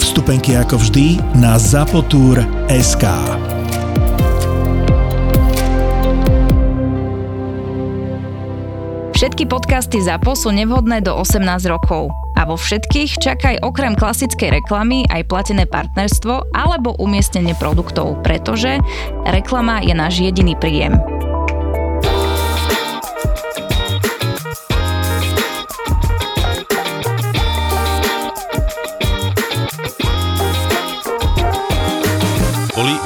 Vstupenky ako vždy na Zapotur.sk Všetky podcasty ZAPO sú nevhodné do 18 rokov. A vo všetkých čakaj okrem klasickej reklamy aj platené partnerstvo alebo umiestnenie produktov, pretože reklama je náš jediný príjem.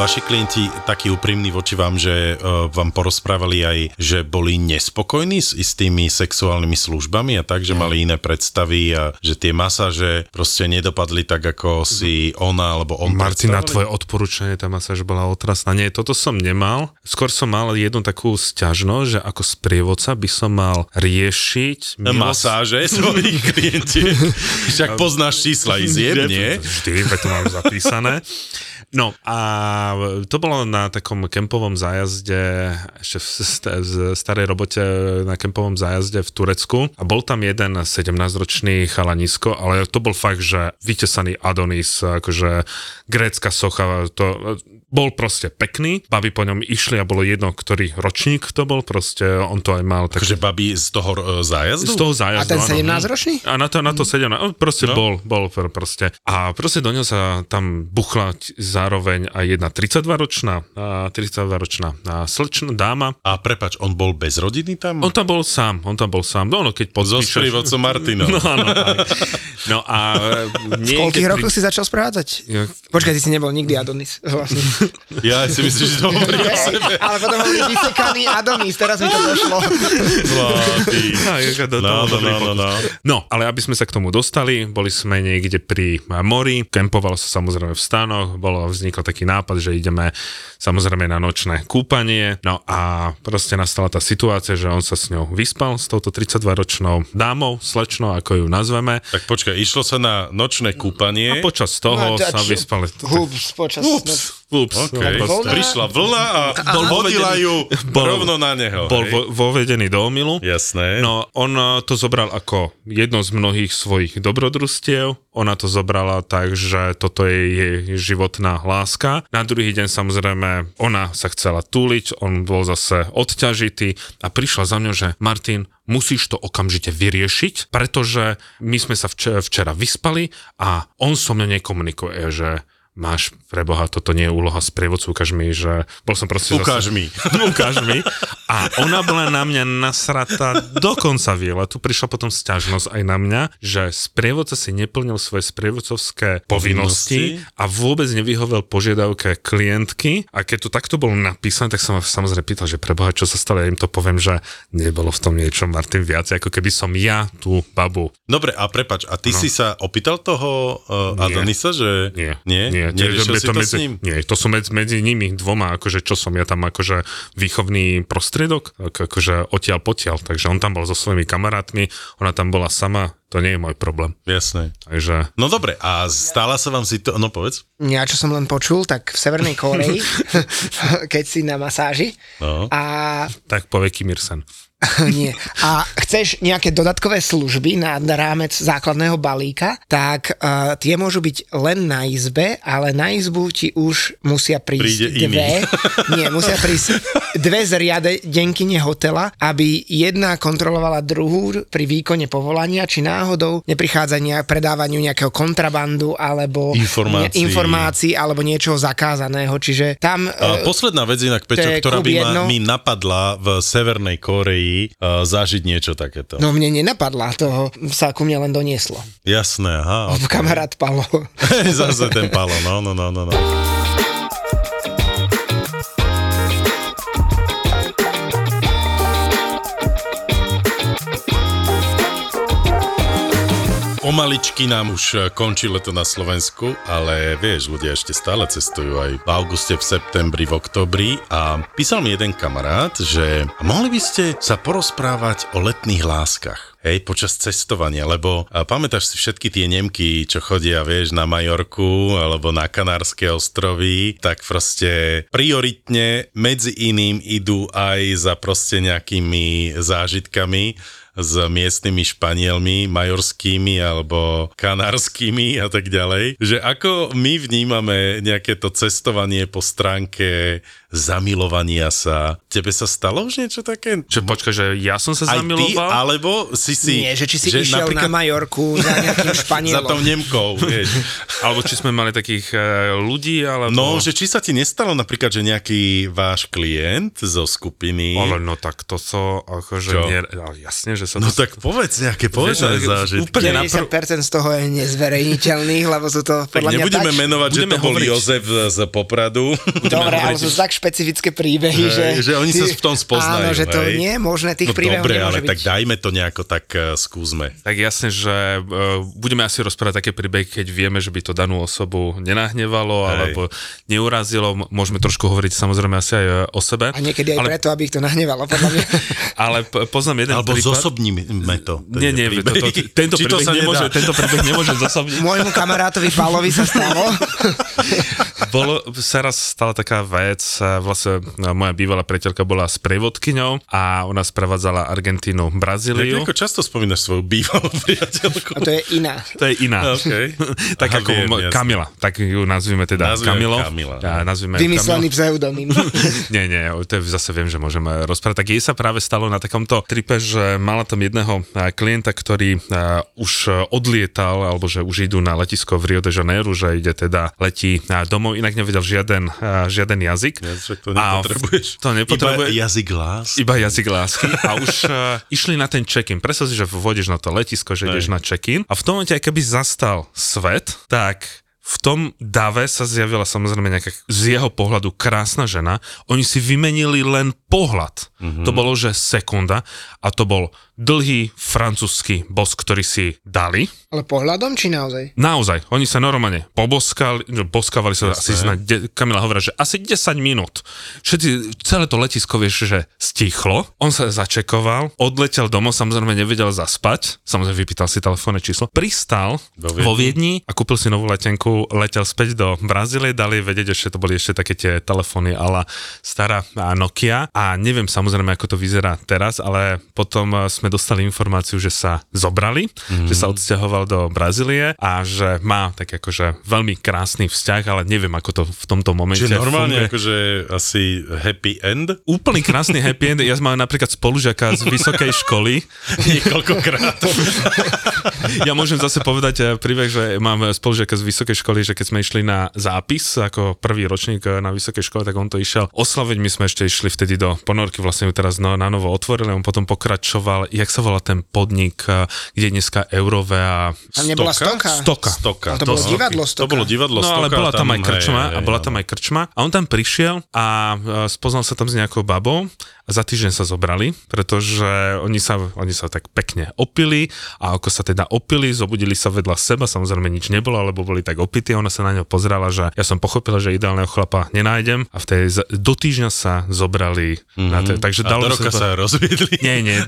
Vaši klienti takí úprimní voči vám, že uh, vám porozprávali aj, že boli nespokojní s istými sexuálnymi službami a tak, že mali iné predstavy a že tie masáže proste nedopadli tak, ako si ona alebo on Martina, tvoje odporúčanie, tá masáž bola otrasná. Nie, toto som nemal. Skôr som mal jednu takú sťažnosť, že ako sprievodca by som mal riešiť... milosť- Masáže svojich klientiek. Však poznáš čísla izieb, nie? Vždy, to mám zapísané. No a to bolo na takom kempovom zájazde, ešte v starej robote na kempovom zájazde v Turecku. A bol tam jeden 17-ročný chalanisko, ale to bol fakt, že vytesaný Adonis, akože grécka socha, to bol proste pekný, baby po ňom išli a bolo jedno, ktorý ročník to bol, proste on to aj mal. Tak, Takže babi z toho uh, zájazdu? z toho zájazdu. A ten áno. 17-ročný? A na to, na to 17, no, proste No. bol, bol pr- proste. A proste do neho sa tam buchla zároveň aj jedna 32-ročná, a 32-ročná a slečná dáma. A prepač, on bol bez rodiny tam? On tam bol sám, on tam bol sám. No, no keď So podpíšeš... sprievodcom Martinom. No, áno. No a e, V niekde koľkých rokoch si začal sprádzať? Ja- Počkaj, ty si nebol nikdy Adonis. Vlastne. Ja si myslím, že to hovorí o sebe. Ale potom bol vysekaný Adonis, teraz mi to došlo. Zlatý. No, no, no, no, no. No, ale aby sme sa k tomu dostali, boli sme niekde pri mori, kempovalo sa samozrejme v stanoch, bolo, vznikol taký nápad, že ideme samozrejme na nočné kúpanie, no a proste nastala tá situácia, že on sa s ňou vyspal, s touto 32-ročnou dámou, slečnou, ako ju nazveme, Tak počkaj, išlo sa na nočné kúpanie. a počas toho No, sa vyspali. Hups, počas... Ups, ups, OK, no, proste. prišla vlna a Bol hodila ju bol- rovno na neho. Bol hej? vo, vovedený do omilu. Jasné. No, on eh, to zobral ako jedno z mnohých svojich dobrodružstiev. Ona to zobrala tak, že toto je jej životná láska. Na druhý deň samozrejme ona sa chcela túliť, on bol zase odťažitý a prišla za mňou, že Martin, musíš to okamžite vyriešiť, pretože my sme sa včera, včera vyspali a on so mnou nekomunikuje, že máš pre Boha, toto nie je úloha sprievodcu, ukáž mi, že bol som proste Ukáž zase, mi. ukáž mi. A ona bola na mňa nasratá do konca Tu prišla potom sťažnosť aj na mňa, že sprievodca si neplnil svoje sprievodcovské povinnosti a vôbec nevyhovel požiadavke klientky. A keď to takto bolo napísané, tak som ma samozrejme pýtal, že pre Boha, čo sa stalo, ja im to poviem, že nebolo v tom niečo, Martin, viac, ako keby som ja tú babu. Dobre, a prepač, a ty si sa opýtal toho uh. Adonisa, že... Nie, Nie? nie Neriešil je si to, medzi, s ním? Nie, to sú medzi, medzi nimi dvoma, akože čo som ja tam akože výchovný prostriedok, ak, akože odtiaľ potiaľ, takže on tam bol so svojimi kamarátmi, ona tam bola sama, to nie je môj problém. Jasné. Takže No dobre, a stala sa vám si to... No povedz. Ja, čo som len počul, tak v Severnej Koreji, keď si na masáži No. a tak povie Kim. nie. A chceš nejaké dodatkové služby nad rámec základného balíka, tak uh, tie môžu byť len na izbe, ale na izbu ti už musia Príde prísť iný. dve, nie, musia prísť dve zriadenkyne hotela, aby jedna kontrolovala druhú pri výkone povolania, či náhodou neprichádza nejak predávaniu nejakého kontrabandu alebo Informácií. ne, informácií alebo niečoho zakázaného. Čiže tam... A eh, posledná vec inak, Peťo, ktorá by ma, mi napadla v Severnej Uh, zažiť niečo takéto. No mne nenapadla, toho sa ku mne len donieslo. Jasné, aha. Okay. Kamarát Palo. Zase ten palo, no, no, no, no. no. Pomaličky nám už eh, končí leto na Slovensku, ale vieš, ľudia ešte stále cestujú aj v auguste, v septembri, v oktobri a písal mi jeden kamarát, že mohli by ste sa porozprávať o letných láskach. Hej, počas cestovania, lebo a pamätáš si všetky tie Nemky, čo chodia, vieš, na Majorku alebo na Kanárske ostrovy, tak proste prioritne medzi iným idú aj za proste nejakými zážitkami s miestnymi Španielmi, majorskými alebo kanárskými a tak ďalej. Že ako my vnímame nejaké to cestovanie po stránke zamilovania sa. Tebe sa stalo už niečo také? Že počkaj, že ja som sa Aj ty, zamiloval? alebo si si... Nie, že či si že išiel na Majorku za nejakým Za Španielom. tou Nemkou, vieš. Alebo či sme mali takých e, ľudí, alebo... No, že či sa ti nestalo napríklad, že nejaký váš klient zo skupiny... Ale no tak to so, akože Čo? nie, ale jasne, že sa No to... tak povedz nejaké povedané zážitky. úplne na prv- 90% z toho je nezverejniteľných, lebo sú to Tak podľa mňa nebudeme tak... menovať, že budeme to bol hovoriť. Jozef z Popradu. Dobre, ale sú tak špecifické príbehy, že... Že oni sa v tom spoznajú, Áno, že to hej. nie je možné, tých no príbehov dobre, ale byť. tak dajme to nejako tak uh, skúsme. Tak jasne, že uh, budeme asi rozprávať také príbehy, keď vieme, že by to danú osobu nenahnevalo Hej. alebo neurazilo. Môžeme trošku hovoriť samozrejme asi aj e, o sebe. A niekedy aj ale, preto, aby ich to nahnevalo, podľa mňa. ale poznám jeden Alebo prípad. zosobníme to. Nie, nie, to, to, tento, Či to príbeh sa nemôže, nedá? tento príbeh nemôže zosobniť. Môjmu kamarátovi Palovi sa stalo. Bolo, sa raz stala taká vec, e, vlastne e, moja bývalá priateľka bola s prevodkyňou a ona sprevádzala Argentínu, Brazíliu. ako často spomínaš svoju bývalú priateľku. A to je iná. To je iná. Okay. tak Aha, ako viem, jasne. Kamila, tak ju nazvime teda Nazvime Kamilo. Kamila, A, no. nazvime Vymyslený pseudonym. Nie, nie, to je, zase viem, že môžeme rozprávať. Tak jej sa práve stalo na takomto tripe, že mala tam jedného a, klienta, ktorý a, už a, odlietal, alebo že už idú na letisko v Rio de Janeiro, že ide teda, letí a, domov, inak nevedel žiaden, a, žiaden jazyk. Ja, však to nepotrebuješ. To nepotrebuje. Iba jazyk lásky. Iba jazyk lásky a už uh, išli na ten check-in. Predstav si, že vôjdeš na to letisko, že ideš na check-in a v tom momente, keby zastal svet, tak v tom dave sa zjavila samozrejme nejaká z jeho pohľadu krásna žena. Oni si vymenili len pohľad. Mm-hmm. To bolo, že sekunda a to bol dlhý francúzsky bos, ktorý si dali. Ale pohľadom, či naozaj? Naozaj, oni sa normálne poboskali, no, boskávali sa asi na, de, Kamila hovorila, že asi 10 minút. Všetci, celé to letisko, vieš, že stichlo. On sa začekoval, odletel domov, samozrejme nevedel zaspať, samozrejme vypýtal si telefónne číslo, pristal Vo Viedni. vo Viedni a kúpil si novú letenku, letel späť do Brazílie, dali vedieť, že to boli ešte také tie telefóny ala stará Nokia a neviem samozrejme, ako to vyzerá teraz, ale potom eh, sme dostali informáciu, že sa zobrali, mm-hmm. že sa odsťahoval do Brazílie a že má tak akože veľmi krásny vzťah, ale neviem, ako to v tomto momente Čiže normálne funguje. akože asi happy end? Úplný krásny happy end. Ja mám napríklad spolužiaka z vysokej školy. Niekoľkokrát. Ja môžem zase povedať eh, príbeh, že mám spolužiaka z vysokej školy, že keď sme išli na zápis ako prvý ročník eh, na vysokej škole, tak on to išiel oslaviť. My sme ešte išli vtedy do ponorky, vlastne ju teraz no, na novo otvorili. On potom pokračoval, jak sa volá ten podnik, eh, kde je dneska Eurové a Tam nebola stoka. Stoka. Stoka. To bolo divadlo To Stoka. bolo divadlo No ale Stoka, bola tam aj hej, krčma hej, a bola tam aj krčma a on tam prišiel a e, spoznal sa tam s nejakou babou a za týždeň sa zobrali, pretože oni sa, oni sa tak pekne opili a ako sa teda opili, zobudili sa vedľa seba, samozrejme nič nebolo, alebo boli tak opití a ona sa na ňo pozerala, že ja som pochopila, že ideálneho chlapa nenájdem a v tej, do týždňa sa zobrali. Mm-hmm. Na tej, takže Mhm. A dalo do roka to, sa rozviedli. Nie, nie,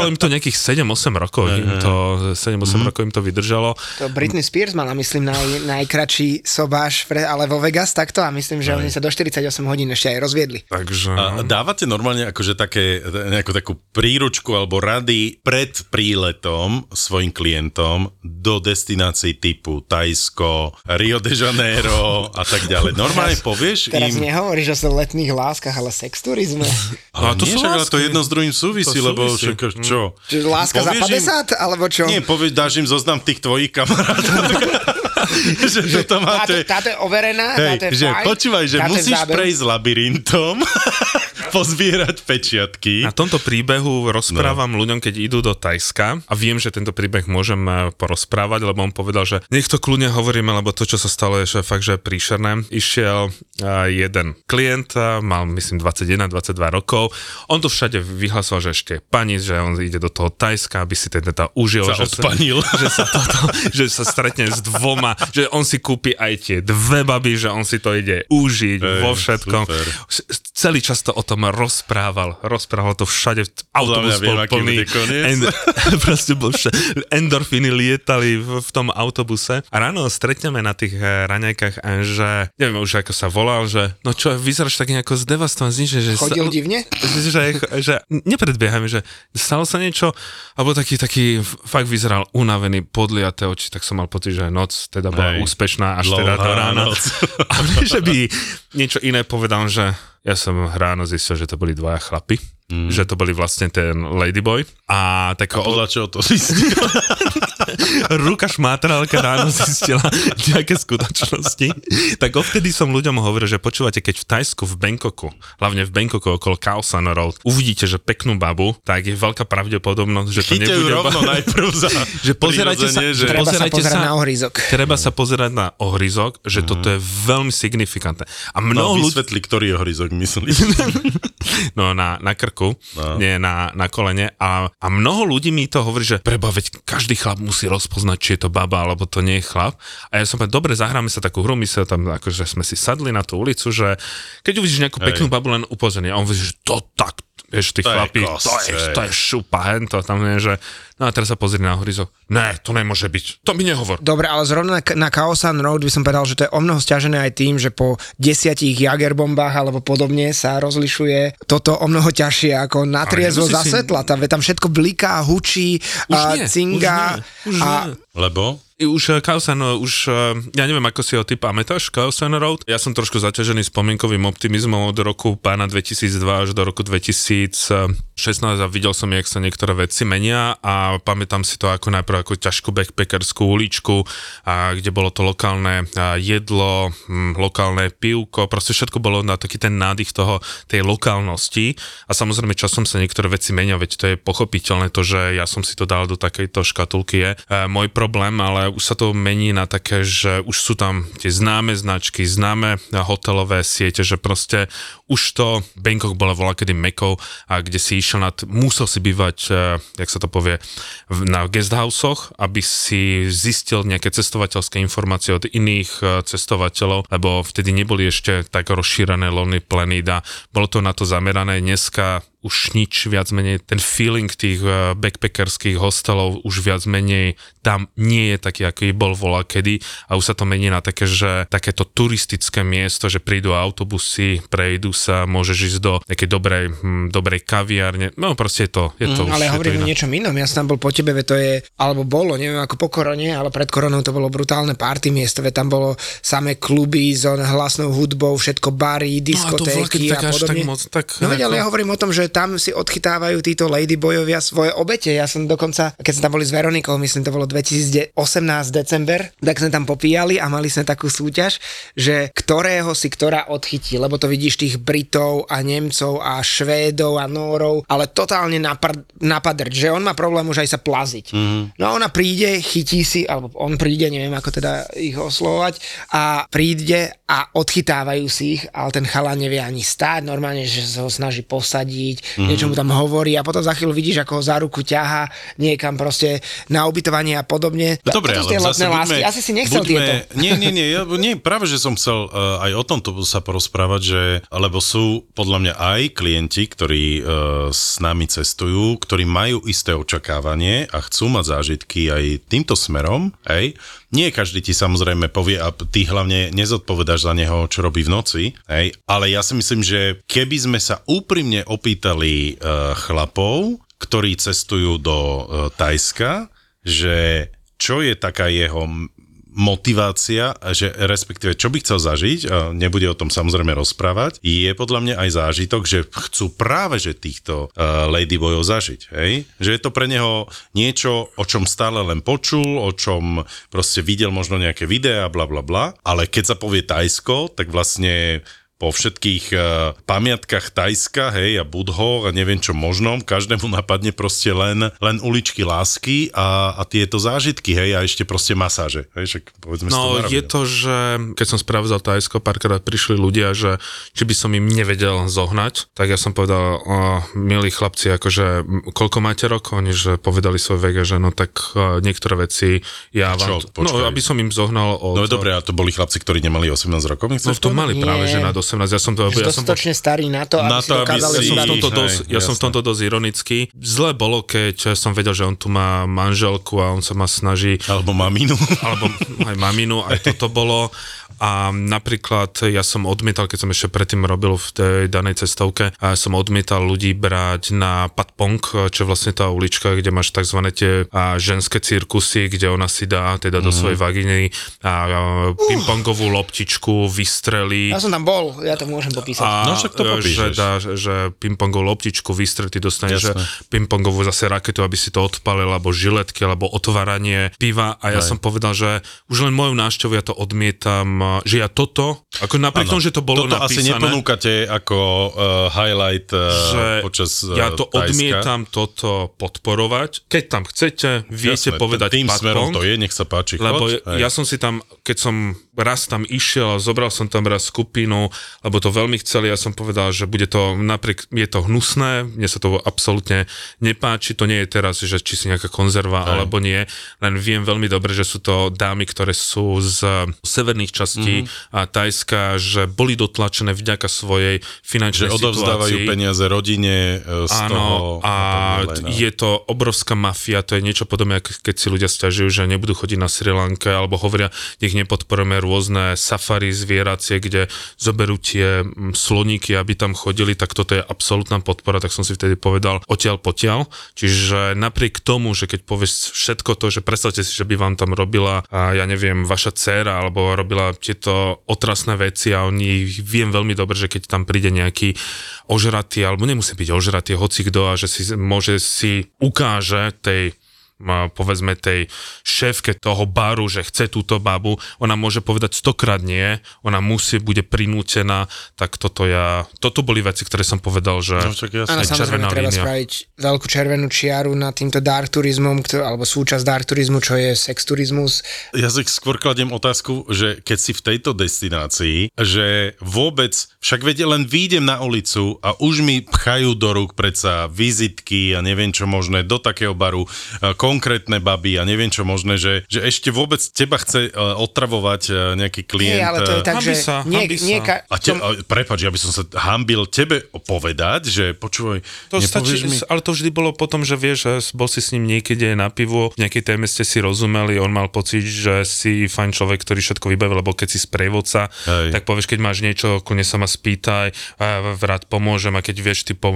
vydržalo im to nejakých 7-8 rokov, im to, 7-8 Mhm. rokov im to vydržalo. To Britney Spears mala, myslím, naj, najkračší sobáš, pre, ale vo Vegas takto a myslím, že oni sa do 48 hodín ešte aj rozviedli. Takže... A dávate normálne akože také, nejakú takú príručku alebo rady pred príletom svojim klientom do destinácií typu Tajsko, Rio de Janeiro a tak ďalej. Normálne povieš Teraz im... nehovoríš o letných láskach, ale sexturizme. Ale No a to nie, sú však, ale to jedno s druhým súvisí, To lebo súvisí. však, čo? Čiže láska za Povieš im- 50, alebo čo? Nie, povieš, dáš im zoznam tých tvojich kamarátov. že toto Táto, máte... táto je overená, Hej, táto je že fajn, počúvaj, že táto musíš záberu. prejsť labyrintom pozbierať pečiatky. Na tomto príbehu rozprávam no. ľuďom, keď idú do Tajska a viem, že tento príbeh môžem eh, porozprávať, lebo on povedal, že nech to kľudne hovoríme, lebo to, čo sa stalo, je že fakt, že príšerné. Išiel uh, jeden klient, uh, mal myslím 21-22 rokov, on tu všade vyhlasoval, že ešte pani, že on ide do toho Tajska, aby si teda užil. Sa že odpanil. Sa, že, sa toto, že sa stretne s dvoma, že on si kúpi aj tie dve baby, že on si to ide užiť Ej, vo všetkom. Super. Celý čas to o tom rozprával. Rozprával to všade. Autobus bol plný. End, proste bol všade, endorfíny lietali v, v tom autobuse. A ráno stretneme na tých eh, raňajkách, že neviem už ako sa volal, že no čo, vyzeráš tak nejako zdevastovaný, že... že Chodil sa, divne? Že, že, že nepredbiehame, že stalo sa niečo, alebo taký, taký fakt vyzeral unavený, podliaté oči, tak som mal pocit, že noc teda bola Hej, úspešná až teda do rána. Noc. A že by niečo iné povedal, že ja som ráno zistil, že to boli dvaja chlapy, mm. že to boli vlastne ten Ladyboy. A, tak a podľa čoho to zistil? Ruka šmátralka ráno zistila nejaké skutočnosti. Tak odtedy som ľuďom hovoril, že počúvate, keď v Tajsku, v Bangkoku, hlavne v Bangkoku okolo Kaosan Road, uvidíte, že peknú babu, tak je veľká pravdepodobnosť, že to Chyte nebude... rovno ba... najprv za že pozerajte sa, že... Treba pozerajte sa pozerať sa, na ohryzok. Treba sa pozerať na ohryzok, že mm. toto je veľmi signifikantné. A mnoho no, ľudí... vysvetli, ktorý ohryzok myslíš. no, na, na krku, no. nie na, na kolene. A, a mnoho ľudí mi to hovorí, že preba, veď každý chlap musí rozpoznať, či je to baba, alebo to nie je chlap. A ja som povedal, dobre, zahráme sa takú hru, my sa tam, akože sme si sadli na tú ulicu, že keď uvidíš nejakú peknú Hej. babu, len upozornie. A on hovorí, že to tak, vieš, tí to chlapi, je to, je, to je šupa, hento, tam je, že No a teraz sa pozri na horizont. Ne, to nemôže byť. To mi nehovor. Dobre, ale zrovna na, na Kaosan Road by som povedal, že to je o mnoho stiažené aj tým, že po desiatich jagerbombách alebo podobne sa rozlišuje toto o mnoho ťažšie ako na triezvo za si... svetla. Tam, tam všetko bliká, hučí, už a nie, cinga. Už nie, už a... Nie. Lebo? Už Kausan, už ja neviem, ako si ho ty pamätáš, Kausan Road. Ja som trošku zaťažený spomienkovým optimizmom od roku pána 2002 až do roku 2016 a videl som, jak sa niektoré veci menia a pamätám si to ako najprv ako ťažkú backpackerskú uličku, a kde bolo to lokálne jedlo, hm, lokálne pivko, proste všetko bolo na taký ten nádych toho, tej lokálnosti a samozrejme časom sa niektoré veci menia, veď to je pochopiteľné to, že ja som si to dal do takejto škatulky je môj problém, ale už sa to mení na také, že už sú tam tie známe značky, známe hotelové siete, že proste už to Bangkok bola volá kedy Mekou a kde si išiel na, musel si bývať, e, jak sa to povie, na guesthouseoch, aby si zistil nejaké cestovateľské informácie od iných e, cestovateľov, lebo vtedy neboli ešte tak rozšírené Lonely Planet a bolo to na to zamerané. Dneska už nič viac menej, ten feeling tých eh, backpackerských hostelov už viac menej tam nie je taký, aký bol vola kedy. A už sa to mení na také, že takéto turistické miesto, že prídu autobusy, prejdú sa, môžeš ísť do nejakej dobrej, hm, dobrej kaviárne, no proste je to, je to mm, už, Ale hovorím o niečom inom, ja tam bol po tebe, to je, alebo bolo, neviem ako po korone, ale pred koronou to bolo brutálne party miesto, tam bolo samé kluby s hlasnou hudbou, všetko bary, diskotéky no a, a podobne. Tak moc, tak, no veď, ale ja hovorím o tom, že tam si odchytávajú títo ladyboyovia svoje obete. Ja som dokonca, keď sme tam boli s Veronikou, myslím, to bolo 2018 december, tak sme tam popíjali a mali sme takú súťaž, že ktorého si ktorá odchytí, lebo to vidíš tých Britov a Nemcov a Švédov a Nórov, ale totálne napadrť, že on má problém už aj sa plaziť. Mm-hmm. No a ona príde, chytí si, alebo on príde, neviem ako teda ich oslovať, a príde a odchytávajú si ich, ale ten chalán nevie ani stáť, normálne, že sa ho snaží posadiť, mm-hmm. niečo mu tam hovorí a potom za chvíľu vidíš, ako ho za ruku ťaha niekam proste na ubytovanie a podobne. No dobre, ale zase buďme, Asi si nechcel buďme, tieto. Nie, nie, nie, ja, nie, práve, že som chcel uh, aj o tomto sa porozprávať, že, lebo sú podľa mňa aj klienti, ktorí uh, s nami cestujú, ktorí majú isté očakávanie a chcú mať zážitky aj týmto smerom, hej, nie každý ti samozrejme povie a ty hlavne nezodpovedáš za neho, čo robí v noci, hej, ale ja si myslím, že keby sme sa úprimne opýtali uh, chlapov, ktorí cestujú do uh, Tajska, že čo je taká jeho motivácia, že respektíve čo by chcel zažiť, a nebude o tom samozrejme rozprávať, je podľa mňa aj zážitok, že chcú práve že týchto uh, ladyboyov zažiť. Hej? Že je to pre neho niečo, o čom stále len počul, o čom proste videl možno nejaké videá, bla bla bla, ale keď sa povie Tajsko, tak vlastne po všetkých uh, pamiatkách Tajska, hej, a Budho a neviem čo možnom, každému napadne proste len, len uličky lásky a, a tieto zážitky, hej, a ešte proste masáže, hej, však povedzme si No to na je to, že keď som spravil Tajsko, párkrát prišli ľudia, že či by som im nevedel zohnať, tak ja som povedal, o, milí chlapci, akože koľko máte rokov? Oni, že povedali svoj vek, že no tak o, niektoré veci ja Čo? vám... Počkaj. no, aby som im zohnal od... No dobré, a to boli chlapci, ktorí nemali 18 rokov, No to mali práve, že nad 18. Ja som to... Ja som dostatočne starý na to, aby Na si to, aby dokázali si- ja som, v tomto Hej, dosť, ja som v tomto dosť ironický. Zle bolo, keď som vedel, že on tu má manželku a on sa ma snaží Alebo maminu. alebo aj maminu, aj toto bolo. A napríklad ja som odmietal, keď som ešte predtým robil v tej danej cestovke, a som odmietal ľudí brať na Patpong, čo je vlastne tá ulička, kde máš tzv. tie a, ženské cirkusy, kde ona si dá teda do svojej vagíny a, a pingpongovú loptičku vystrelí. Ja som tam bol, ja to môžem popísať. A No však to popíšeš. že, dá, že, že pingpongovú loptičku vystrel, ty dostaneš že pingpongovú zase raketu, aby si to odpalil, alebo žiletky, alebo otváranie piva a ja Aj. som povedal, že už len moju návštevu ja to odmietam, že ja toto, ako napriek tomu, že to bolo Toto asi napísané, neponúkate ako uh, highlight uh, že počas uh, ja to Tajska. odmietam toto podporovať. Keď tam chcete, viete Jasné, povedať Tým smerom to je, nech sa páči. lebo ja som si tam, keď som raz tam išiel zobral som tam raz skupinu, lebo to veľmi chceli, ja som povedal, že bude to, napriek, je to hnusné, mne sa to absolútne nepáči, to nie je teraz, že či si nejaká konzerva Aj. alebo nie, len viem veľmi dobre, že sú to dámy, ktoré sú z severných častí Mhm. a Tajska, že boli dotlačené vďaka svojej finančnej že odovzdávajú situácii. peniaze rodine uh, z Áno, toho. a ďalej, no. je to obrovská mafia, to je niečo podobné, keď si ľudia stiažujú, že nebudú chodiť na Sri Lanke, alebo hovoria, nech nepodporujeme rôzne safari zvieracie, kde zoberú tie mm, sloníky, aby tam chodili, tak toto je absolútna podpora, tak som si vtedy povedal odtiaľ potiaľ. Čiže napriek tomu, že keď povieš všetko to, že predstavte si, že by vám tam robila, a ja neviem, vaša dcéra, alebo robila tieto otrasné veci a oni viem veľmi dobre, že keď tam príde nejaký ožratý, alebo nemusí byť ožratý, hoci kto a že si môže si ukáže tej povedzme tej šéfke toho baru, že chce túto babu, ona môže povedať stokrát nie, ona musí, bude prinútená, tak toto ja, toto boli veci, ktoré som povedal, že No, však jasné. Áno, samozrejme, červená treba línia. spraviť veľkú červenú čiaru nad týmto dark turizmom, kto, alebo súčasť dark turizmu, čo je sex turizmus. Ja si skôr kladiem otázku, že keď si v tejto destinácii, že vôbec, však viete, len výjdem na ulicu a už mi pchajú do rúk predsa vizitky a neviem čo možné, do takého baru, e, konkrétne baby a neviem čo možné, že, že ešte vôbec teba chce e, otravovať e, nejaký klient. Nie, ale to je e, tak, že sa, nie, sa. nie ka- A te, a, prepáč, ja by som sa hambil tebe povedať, že počúvaj, To stačí, mi... ale to vždy bolo potom, že vieš, že bol si s ním niekedy aj na pivo, v nejakej téme ste si rozumeli, on mal pocit, že si fajn človek, ktorý všetko vybavil, lebo keď si sprievodca, Hej. tak povieš, keď máš niečo, kľudne sa ma spýtaj, a ja rád pomôžem a keď vieš, ty po,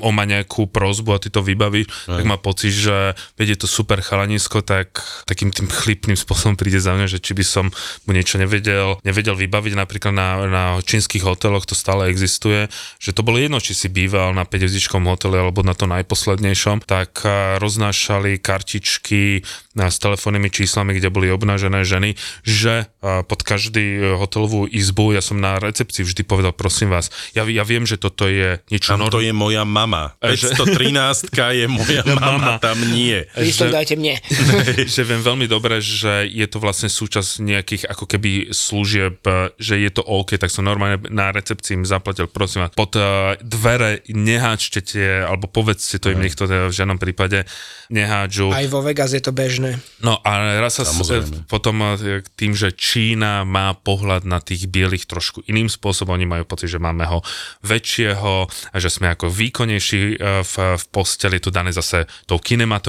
o ma nejakú prozbu a ty to vybavíš, tak má pocit, že veď je to super chalanisko, tak takým tým chlipným spôsobom príde za mňa, že či by som mu niečo nevedel, nevedel vybaviť, napríklad na, na čínskych hoteloch to stále existuje, že to bolo jedno, či si býval na 5 hoteli alebo na to najposlednejšom, tak a, roznášali kartičky a, s telefónnymi číslami, kde boli obnažené ženy, že a, pod každý e, hotelovú izbu, ja som na recepcii vždy povedal, prosím vás, ja, ja viem, že toto je niečo Tam to je moja mama. A že- 513 je moja mama, Mama. tam nie. Prístup že- dajte mne. že viem veľmi dobre, že je to vlastne súčasť nejakých ako keby služieb, že je to OK, tak som normálne na recepcii im zaplatil, prosím vás, pod uh, dvere neháčte tie, alebo povedzte to im niekto teda v žiadnom prípade nehádžu. Aj vo Vegas je to bežné. No a raz sa Samozrejme. potom e, tým, že Čína má pohľad na tých bielých trošku iným spôsobom, oni majú pocit, že máme ho väčšieho a že sme ako výkonnejší e, v, v posteli, tu dané zase tou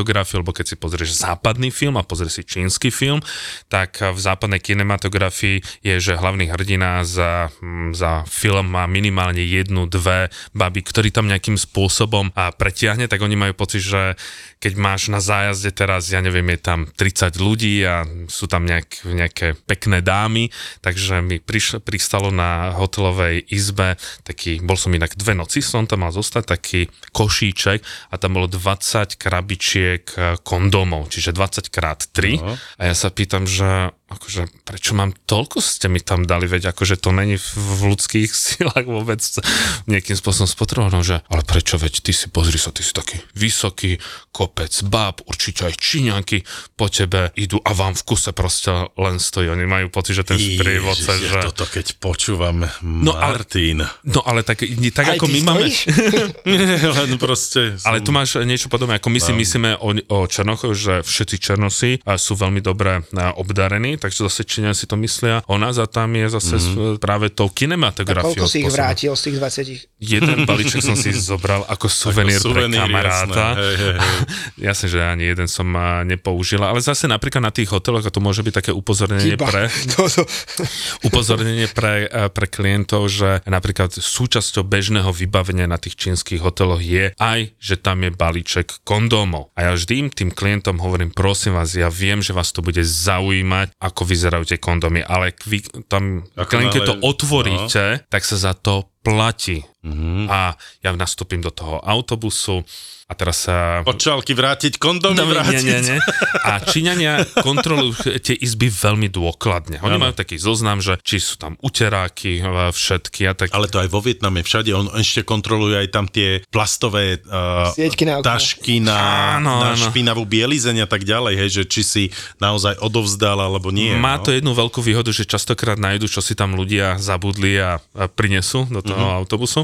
kinematografiou, lebo keď si pozrieš západný film a pozrieš si čínsky film, tak v západnej kinematografii je, že hlavný hrdina za, mm, za film má minimálne jednu, dve baby, ktorý tam nejakým spôsobom a pretiahne, tak oni majú pocit, že keď máš na zájazde teraz, ja neviem, je tam 30 ľudí a sú tam nejak, nejaké pekné dámy, takže mi prišlo, pristalo na hotelovej izbe taký, bol som inak dve noci, som tam mal zostať, taký košíček a tam bolo 20 krabičiek eh, kondómov, čiže 20 krát 3 No. a ja sa pýtam, že akože prečo mám toľko ste mi tam dali, veď akože to není v, ľudských silách vôbec nejakým spôsobom spotrebované, že ale prečo, veď ty si, pozri sa, ty si taký vysoký kopec báb, určite aj číňanky po tebe idú a vám v kuse proste len stojí. Oni majú pocit, že ten sprievodca, že... ja toto keď počúvam, No, ale- Martin. No ale tak, tak Aj ako my máme... Len proste... Ale som- tu máš niečo podobné, ako my si myslíme o, o Černochoch, že všetci Černosi a sú veľmi dobre a, obdarení, takže zase Číňania si to myslia o nás a tam je zase mm-hmm. práve tou kinematografiou. Koľko si ich vrátil z tých 20? Jeden balíček som si zobral ako suvenír, pre suvenír, kamaráta. jasné, hej, hej, hej. Jasne, že ani jeden som a, nepoužil, ale zase napríklad na tých hoteloch, a to môže byť také upozornenie Chyba. pre, To, to, upozornenie pre, eh, pre klientov, že napríklad súčasťou bežného vybavenia na tých čínskych hoteloch je aj, že tam je balíček kondómov. A ja vždy im tým klientom hovorím, prosím vás, ja viem, že vás to bude zaujímať, ako vyzerajú tie kondómy, ale vy tam Ako klientke nále- to otvoríte, no. tak sa za to platí. Mm-hmm. A ja nastúpim do toho autobusu a teraz sa... Počalky vrátiť, kondomy No, vrátiť. nie, nie, nie. A Číňania kontrolujú tie izby veľmi dôkladne. Oni Áno. majú taký zoznam, že či sú tam uteráky, e, všetky a tak. Ale to aj vo Vietname, všade, on ešte kontroluje aj tam tie plastové uh, Sieťky na okno. tašky na, Áno, na áno. špinavú bielizeň a tak ďalej, hej, že či si naozaj odovzdal alebo nie. Má no. to jednu veľkú výhodu, že častokrát nájdu, čo si tam ľudia zabudli a, a prinesú do toho. Mm-hmm. autobusu.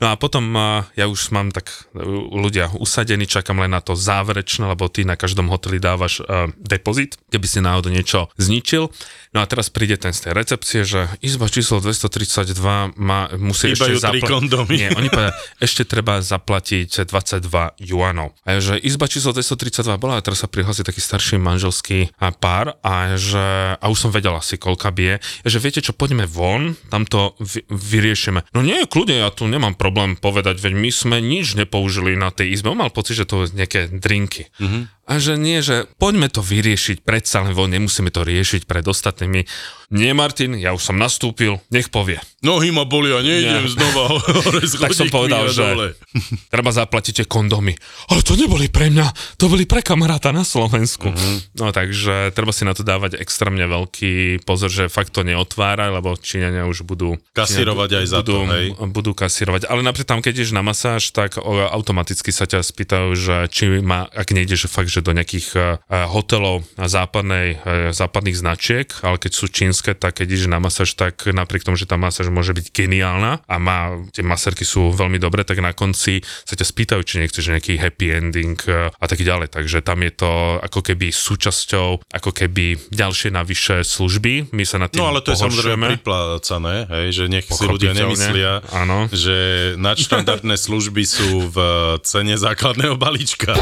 No a potom ja už mám tak e, ľudia usadení, čakám len na to záverečné, lebo ty na každom hoteli dávaš uh, depozit, keby si náhodou niečo zničil. No a teraz príde ten z tej recepcie, že izba číslo 232 má, musí Chýbajú ešte kondomy. Nie, oni povedia, ešte treba zaplatiť 22 juanov. A že izba číslo 232 bola a teraz sa prihlási taký starší manželský pár a že, a už som vedel asi koľka bije, že viete čo, poďme von, tam to vy, vyriešime. No nie, kľudne, ja tu nemám problém povedať, veď my sme nič nepoužili na tej izbe. On mal pocit, že to sú nejaké drinky. Mm-hmm. A že nie, že poďme to vyriešiť predsa, lebo nemusíme to riešiť pred ostatnými. Nie, Martin, ja už som nastúpil, nech povie. Nohy ma boli a nejdem Nie. znova hore tak som povedal, že dole. treba zaplatiť kondomy. Ale to neboli pre mňa, to boli pre kamaráta na Slovensku. Mm-hmm. No takže treba si na to dávať extrémne veľký pozor, že fakt to neotvára, lebo Číňania už budú... Kasírovať aj za budú, to, hej. Budú kasírovať. Ale napríklad tam, keď ideš na masáž, tak automaticky sa ťa spýtajú, že či má, ak nejdeš fakt, že do nejakých uh, hotelov západnej, uh, západných značiek, ale keď sú čínske, tak keď ideš na masáž, tak napriek tomu, že tá masáž môže byť geniálna a má, tie masérky sú veľmi dobré, tak na konci sa ťa spýtajú, či nechceš nejaký happy ending a tak ďalej. Takže tam je to ako keby súčasťou, ako keby ďalšie navyše služby. My sa na tým No ale to je samozrejme pohoršujeme. priplácané, hej, že nech si ľudia nemyslia, áno. že nadštandardné služby sú v cene základného balíčka.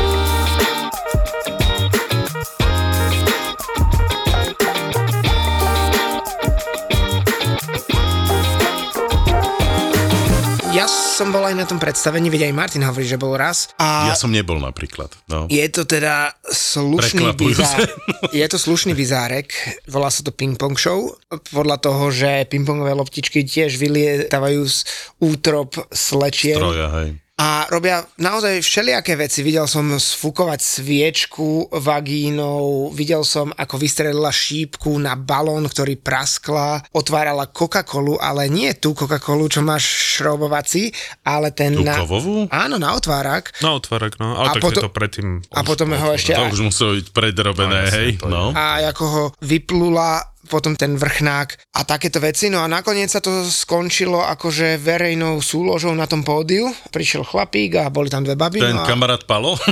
Som bol aj na tom predstavení, veď aj Martin hovorí, že bol raz. A Ja som nebol napríklad. No. je to teda slušný bizár. Je to slušný bizárek, volá sa to Ping Pong Show. Podľa toho, že pingpongové loptičky tiež vylietavajú z útrop slečiel. Troja, hej. A robia naozaj všelijaké veci. Videl som sfúkovať sviečku vagínou, videl som, ako vystrelila šípku na balón, ktorý praskla, otvárala Coca-Colu, ale nie tú Coca-Colu, čo máš šrobovací, ale ten Tú na... kovovú? Áno, na otvárak. No otvárak, no. Ale A tak potom- je to predtým... A potom ho ešte... To už muselo byť predrobené, No, hej. No. a ako ho vyplula potom ten vrchnák a takéto veci. No a nakoniec sa to skončilo akože verejnou súložou na tom pódiu. Prišiel chlapík a boli tam dve baby. Ten no a kamarát Palo?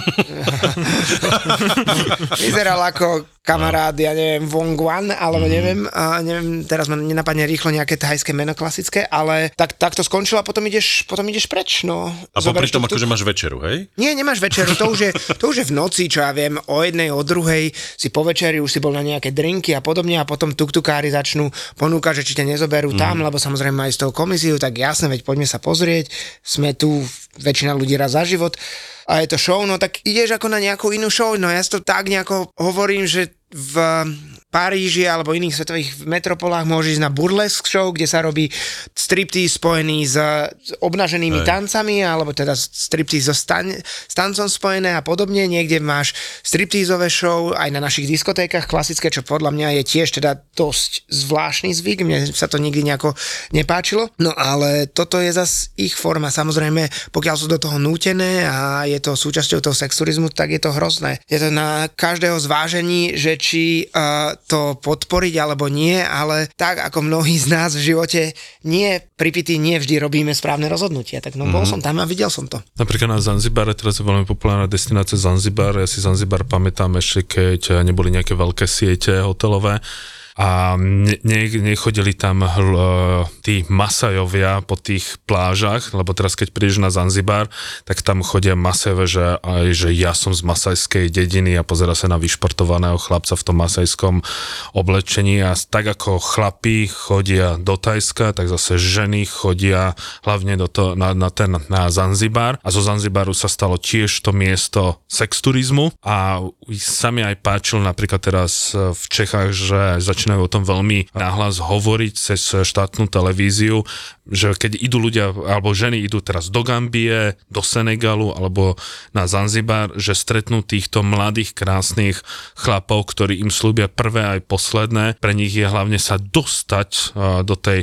vyzeral ako kamarát, ja neviem, Wong Wan, alebo Mhm. neviem, a neviem, teraz ma nenapadne rýchlo nejaké thajské meno klasické, ale tak, tak to skončilo a potom ideš, potom ideš preč, no. A popri tom akože máš večeru, hej? Nie, nemáš večeru, to už, je, to už je v noci, čo ja viem, o jednej, o druhej si po večeri, už si bol na nejaké drinky a podobne a potom tuktukári začnú ponúkať, že či ťa nezoberú mm. tam, lebo samozrejme aj z toho komisiu, tak jasne, veď poďme sa pozrieť, sme tu väčšina ľudí raz za život. A je to show, no tak ideš ako na nejakú inú show, no ja to tak nejako hovorím, že v Paríži alebo iných svetových metropolách môže ísť na burlesk show, kde sa robí striptease spojený s, obnaženými Hej. tancami, alebo teda striptease so stan- s tancom spojené a podobne. Niekde máš stripteaseové show aj na našich diskotékach klasické, čo podľa mňa je tiež teda dosť zvláštny zvyk. Mne sa to nikdy nejako nepáčilo. No ale toto je zas ich forma. Samozrejme, pokiaľ sú do toho nútené a je to súčasťou toho sexturizmu, tak je to hrozné. Je to na každého zvážení, že či uh, to podporiť alebo nie, ale tak ako mnohí z nás v živote nie pripity, nie vždy robíme správne rozhodnutia. Tak no bol som tam a videl som to. Napríklad na Zanzibare, teraz je veľmi populárna destinácia Zanzibar, ja si Zanzibar pamätám ešte, keď neboli nejaké veľké siete hotelové a ne, ne, nechodili tam hl, tí masajovia po tých plážach, lebo teraz keď prídeš na Zanzibar, tak tam chodia masajové, že aj, že ja som z masajskej dediny a pozera sa na vyšportovaného chlapca v tom masajskom oblečení. A tak ako chlapí chodia do Tajska, tak zase ženy chodia hlavne do to, na, na ten na Zanzibar. A zo Zanzibaru sa stalo tiež to miesto sexturizmu a sa mi aj páčil napríklad teraz v Čechách, že začínajú o tom veľmi nahlas hovoriť cez štátnu televíziu, že keď idú ľudia, alebo ženy idú teraz do Gambie, do Senegalu alebo na Zanzibar, že stretnú týchto mladých, krásnych chlapov, ktorí im slúbia prvé aj posledné. Pre nich je hlavne sa dostať do tej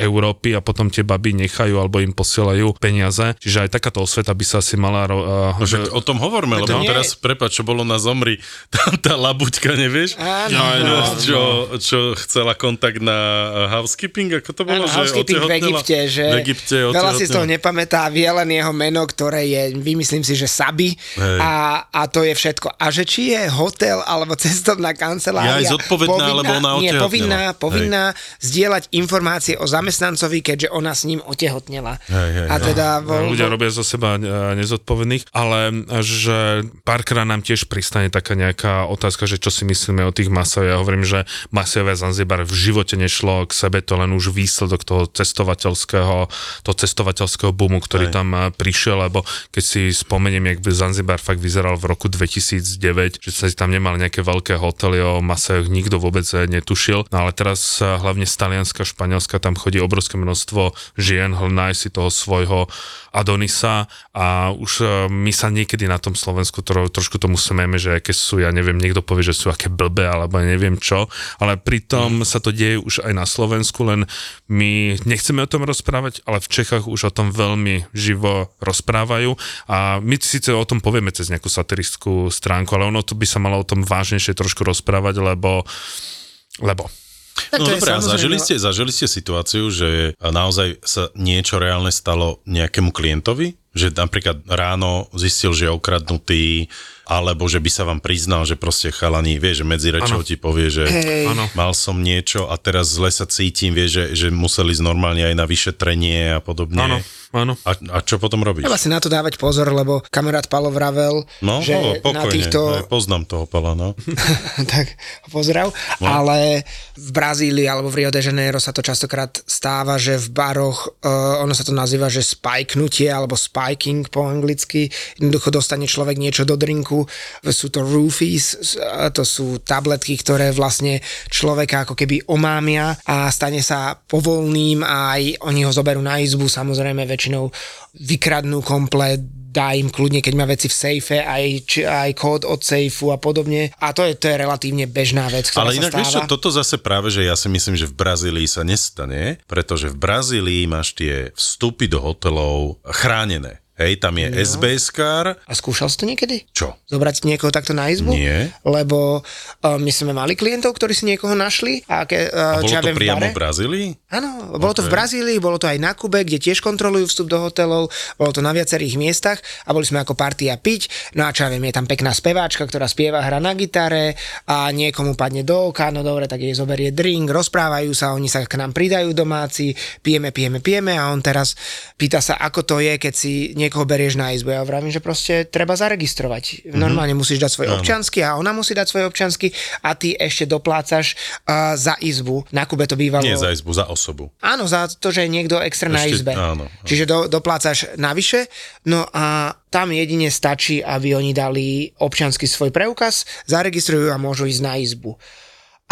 Európy a potom tie baby nechajú alebo im posielajú peniaze. Čiže aj takáto osveta by sa asi mala... No, že o tom hovorme, lebo nie- teraz, prepáč, čo bolo na Zomri, tá, tá labuťka, nevieš? Áno, No, áno. čo, čo chcela kontakt na housekeeping, ako to bolo? Áno, housekeeping v? Egypte, že v Egypte veľa si z toho nepamätá, vie len jeho meno, ktoré je, vymyslím si, že Sabi Hej. a, a to je všetko. A že či je hotel alebo cestovná kancelária Je aj zodpovedná, alebo ona nie, povinná, Hej. povinná zdieľať informácie o zamestnancovi, keďže ona s ním otehotnela. Hej, hej, a hej. teda No, bol, ľudia robia zo seba nezodpovedných, ale že párkrát nám tiež pristane taká nejaká otázka, že čo si myslíme o tých masov. Ja hovorím, že masové Zanzibar v živote nešlo k sebe, to len už výsledok toho cestovateľského, toho cestovateľského boomu, ktorý Hej. tam e, prišiel, lebo keď si spomeniem, jak by Zanzibar fakt vyzeral v roku 2009, že sa tam nemali nejaké veľké hotely o masajoch, nikto vôbec e, netušil. No ale teraz e, hlavne z Talianska, Španielska tam chodí obrovské množstvo žien, hlnaj si toho svojho Adonisa a už my sa niekedy na tom Slovensku tro, trošku tomu smeme, že aké sú, ja neviem, niekto povie, že sú aké blbé alebo neviem čo, ale pritom sa to deje už aj na Slovensku, len my nechceme o tom rozprávať, ale v Čechách už o tom veľmi živo rozprávajú. A my síce o tom povieme cez nejakú satirickú stránku, ale ono to by sa malo o tom vážnejšie trošku rozprávať, lebo lebo. Tak No a samozrejme- zažili ste, zažili ste situáciu, že naozaj sa niečo reálne stalo nejakému klientovi? Že napríklad ráno zistil, že je okradnutý, alebo že by sa vám priznal, že proste chalani, vie, že medzi rečou ti povie, že Hej. Mal som niečo a teraz zle sa cítim, vie, že, že museli ísť normálne aj na vyšetrenie a podobne. áno, áno. A, a čo potom robíš? Treba si na to dávať pozor, lebo kamarát Palo vravel, No, že no, na pokojne, týchto Aj, poznám toho pala, no. tak pozdrav. No. Ale v Brazílii alebo v Rio de Janeiro sa to častokrát stáva, že v baroch, uh, ono sa to nazýva, že spajknutie alebo spiking po anglicky. Jednoducho dostane človek niečo do drinku. Sú to roofies, to sú tabletky, ktoré vlastne človeka ako keby omámia a stane sa povolným a aj oni ho zoberú na izbu, samozrejme väčšinou vykradnú komplet, dá im kľudne, keď má veci v sejfe, aj, či, aj kód od sejfu a podobne. A to je, to je relatívne bežná vec, ktorá Ale sa inak vieš čo, stáva. toto zase práve, že ja si myslím, že v Brazílii sa nestane, pretože v Brazílii máš tie vstupy do hotelov chránené. Hej, tam je SBS kár. A skúšal si to niekedy? Čo? Zobrať niekoho takto na izbu? Nie. Lebo uh, my sme mali klientov, ktorí si niekoho našli. A, ke, uh, A bolo čo ja to viem, priamo bare. v Brazílii? Áno, bolo to Ok. v Brazílii, bolo to aj na Kube, kde tiež kontrolujú vstup do hotelov, bolo to na viacerých miestach a boli sme ako partia piť. No a čo ja viem, je tam pekná speváčka, ktorá spieva, hra na gitare a niekomu padne do oka, no dobre, tak jej zoberie drink, rozprávajú sa, oni sa k nám pridajú domáci, pijeme, pijeme, pijeme a on teraz pýta sa, ako to je, keď si niekoho berieš na izbu. Ja vravím, že proste treba zaregistrovať. Normálne musíš dať svoj občansky a ona musí dať svoj občansky a ty ešte doplácaš uh, za izbu. Na Kube to bývalo... Nie za izbu, za osobu. Áno, za to, že je niekto extra na Ešte- izbe. áno, áno. Čiže do, doplácaš navyše, no a tam jedine stačí, aby oni dali občanský svoj preukaz, zaregistrujú a môžu ísť na izbu.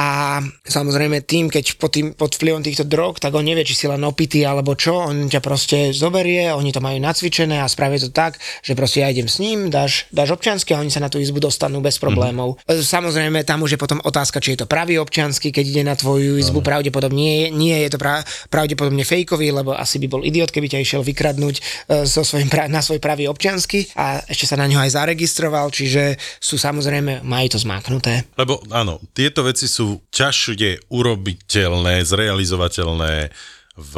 A samozrejme tým, keď pod, tým, pod vplyvom týchto drog, tak on nevie, či si len opitý alebo čo, on ťa proste zoberie, oni to majú nacvičené a spravia to tak, že proste ja idem s ním, dáš, dáš občiansky a oni sa na tú izbu dostanú bez problémov. Mm-hmm. Samozrejme, tam už je potom otázka, či je to pravý občiansky, keď ide na tvoju izbu, pravdepodobne nie, nie je to pra, pravdepodobne fejkový, lebo asi by bol idiot, keby ťa išiel vykradnúť e, so svojím pra, na svoj pravý občiansky a ešte sa na ňo aj zaregistroval, čiže sú samozrejme, majú to zmáknuté. Lebo áno, tieto veci sú ťažšie urobiteľné, zrealizovateľné v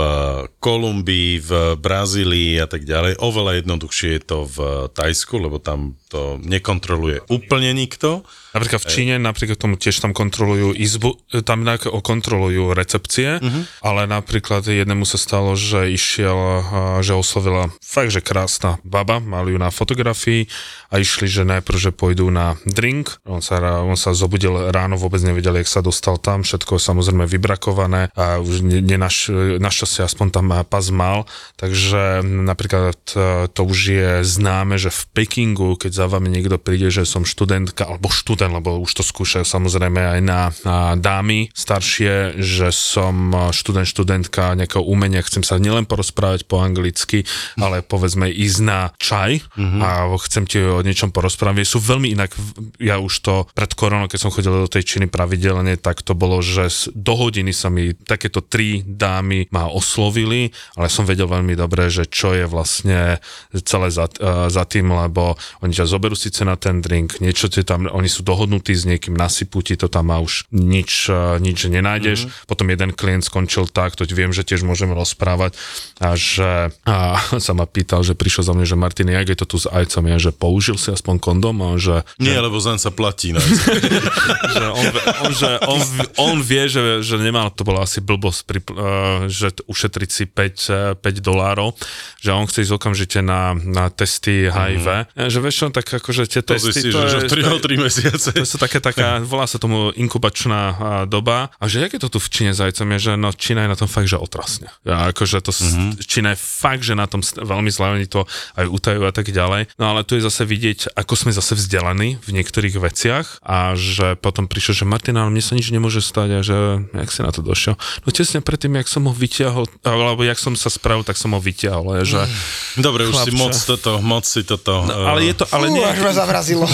Kolumbii, v Brazílii a tak ďalej. Oveľa jednoduchšie je to v Tajsku, lebo tam to nekontroluje úplne nikto. Napríklad v Číne, napríklad tomu tiež tam kontrolujú izbu, tam kontrolujú recepcie, uh-huh. ale napríklad jednému sa stalo, že išiel, že oslovila fakt, že krásna baba, mali ju na fotografii a išli, že najprv, že pôjdu na drink. On sa, on sa zobudil ráno, vôbec nevedel, jak sa dostal tam, všetko samozrejme vybrakované a už ne, nenaš, našťastie aspoň tam pas mal, takže napríklad e, to už je známe, že v Pekingu, keď za vami niekto príde, že som študentka alebo študent, lebo už to skúšajú samozrejme aj na, na dámy staršie, že som študent, študentka nejakého umenia, chcem sa nielen porozprávať po anglicky, ale povedzme ísť na čaj mm-hmm. a chcem ti o niečom porozprávať. Sú veľmi inak, ja už to pred koronou, keď som chodil do tej Číny pravidelne, tak to bolo, že do hodiny sa mi takéto tri dámy ma oslovili, ale som vedel veľmi dobre, že čo je vlastne celé za, uh, za tým, lebo oni ťa zoberú síce na ten drink, niečo ti tam, oni sú dohodnutí s niekým, nasypú ti to tam a už nič, uh, nič nenájdeš. Mm-hmm. Potom jeden klient skončil tak, to viem, že tiež môžeme rozprávať, a že a sa ma pýtal, že prišiel za mňa, že Martin, jak je to tu s ajcom, ja, že použil si aspoň kondom, a že, Nie, lebo zem sa platí. No. že on, on, že on, on vie, že, že nemal, to bola asi blbosť, pri, uh, že ušetriť si 5, eh, 5 dolárov, že on chce ísť okamžite na, na testy HIV. Mm. Že vieš čo, tak akože tie To testy... si, že, že 3, 3 mesiace. To sú také, taká, volá sa tomu inkubačná a, doba. A že jak je to tu v Číne zajcom, je, že no Čína je na tom fakt, že otrasne. Ja, akože to, mm-hmm. Čína je fakt, že na tom veľmi zle, oni to aj utajú a tak ďalej. No ale tu je zase vidieť, ako sme zase vzdelaní v niektorých veciach a že potom prišiel, že Martin, ale mne sa nič nemôže stať a že jak si na to došiel. No tesne predtým, jak som ho vyťahol, alebo jak som sa spravil, tak som ho vyťahol. Je, že, Dobre, už si moc toto, moc si toto... no, ale je to, ale Fú, nie, až ma zavrazilo.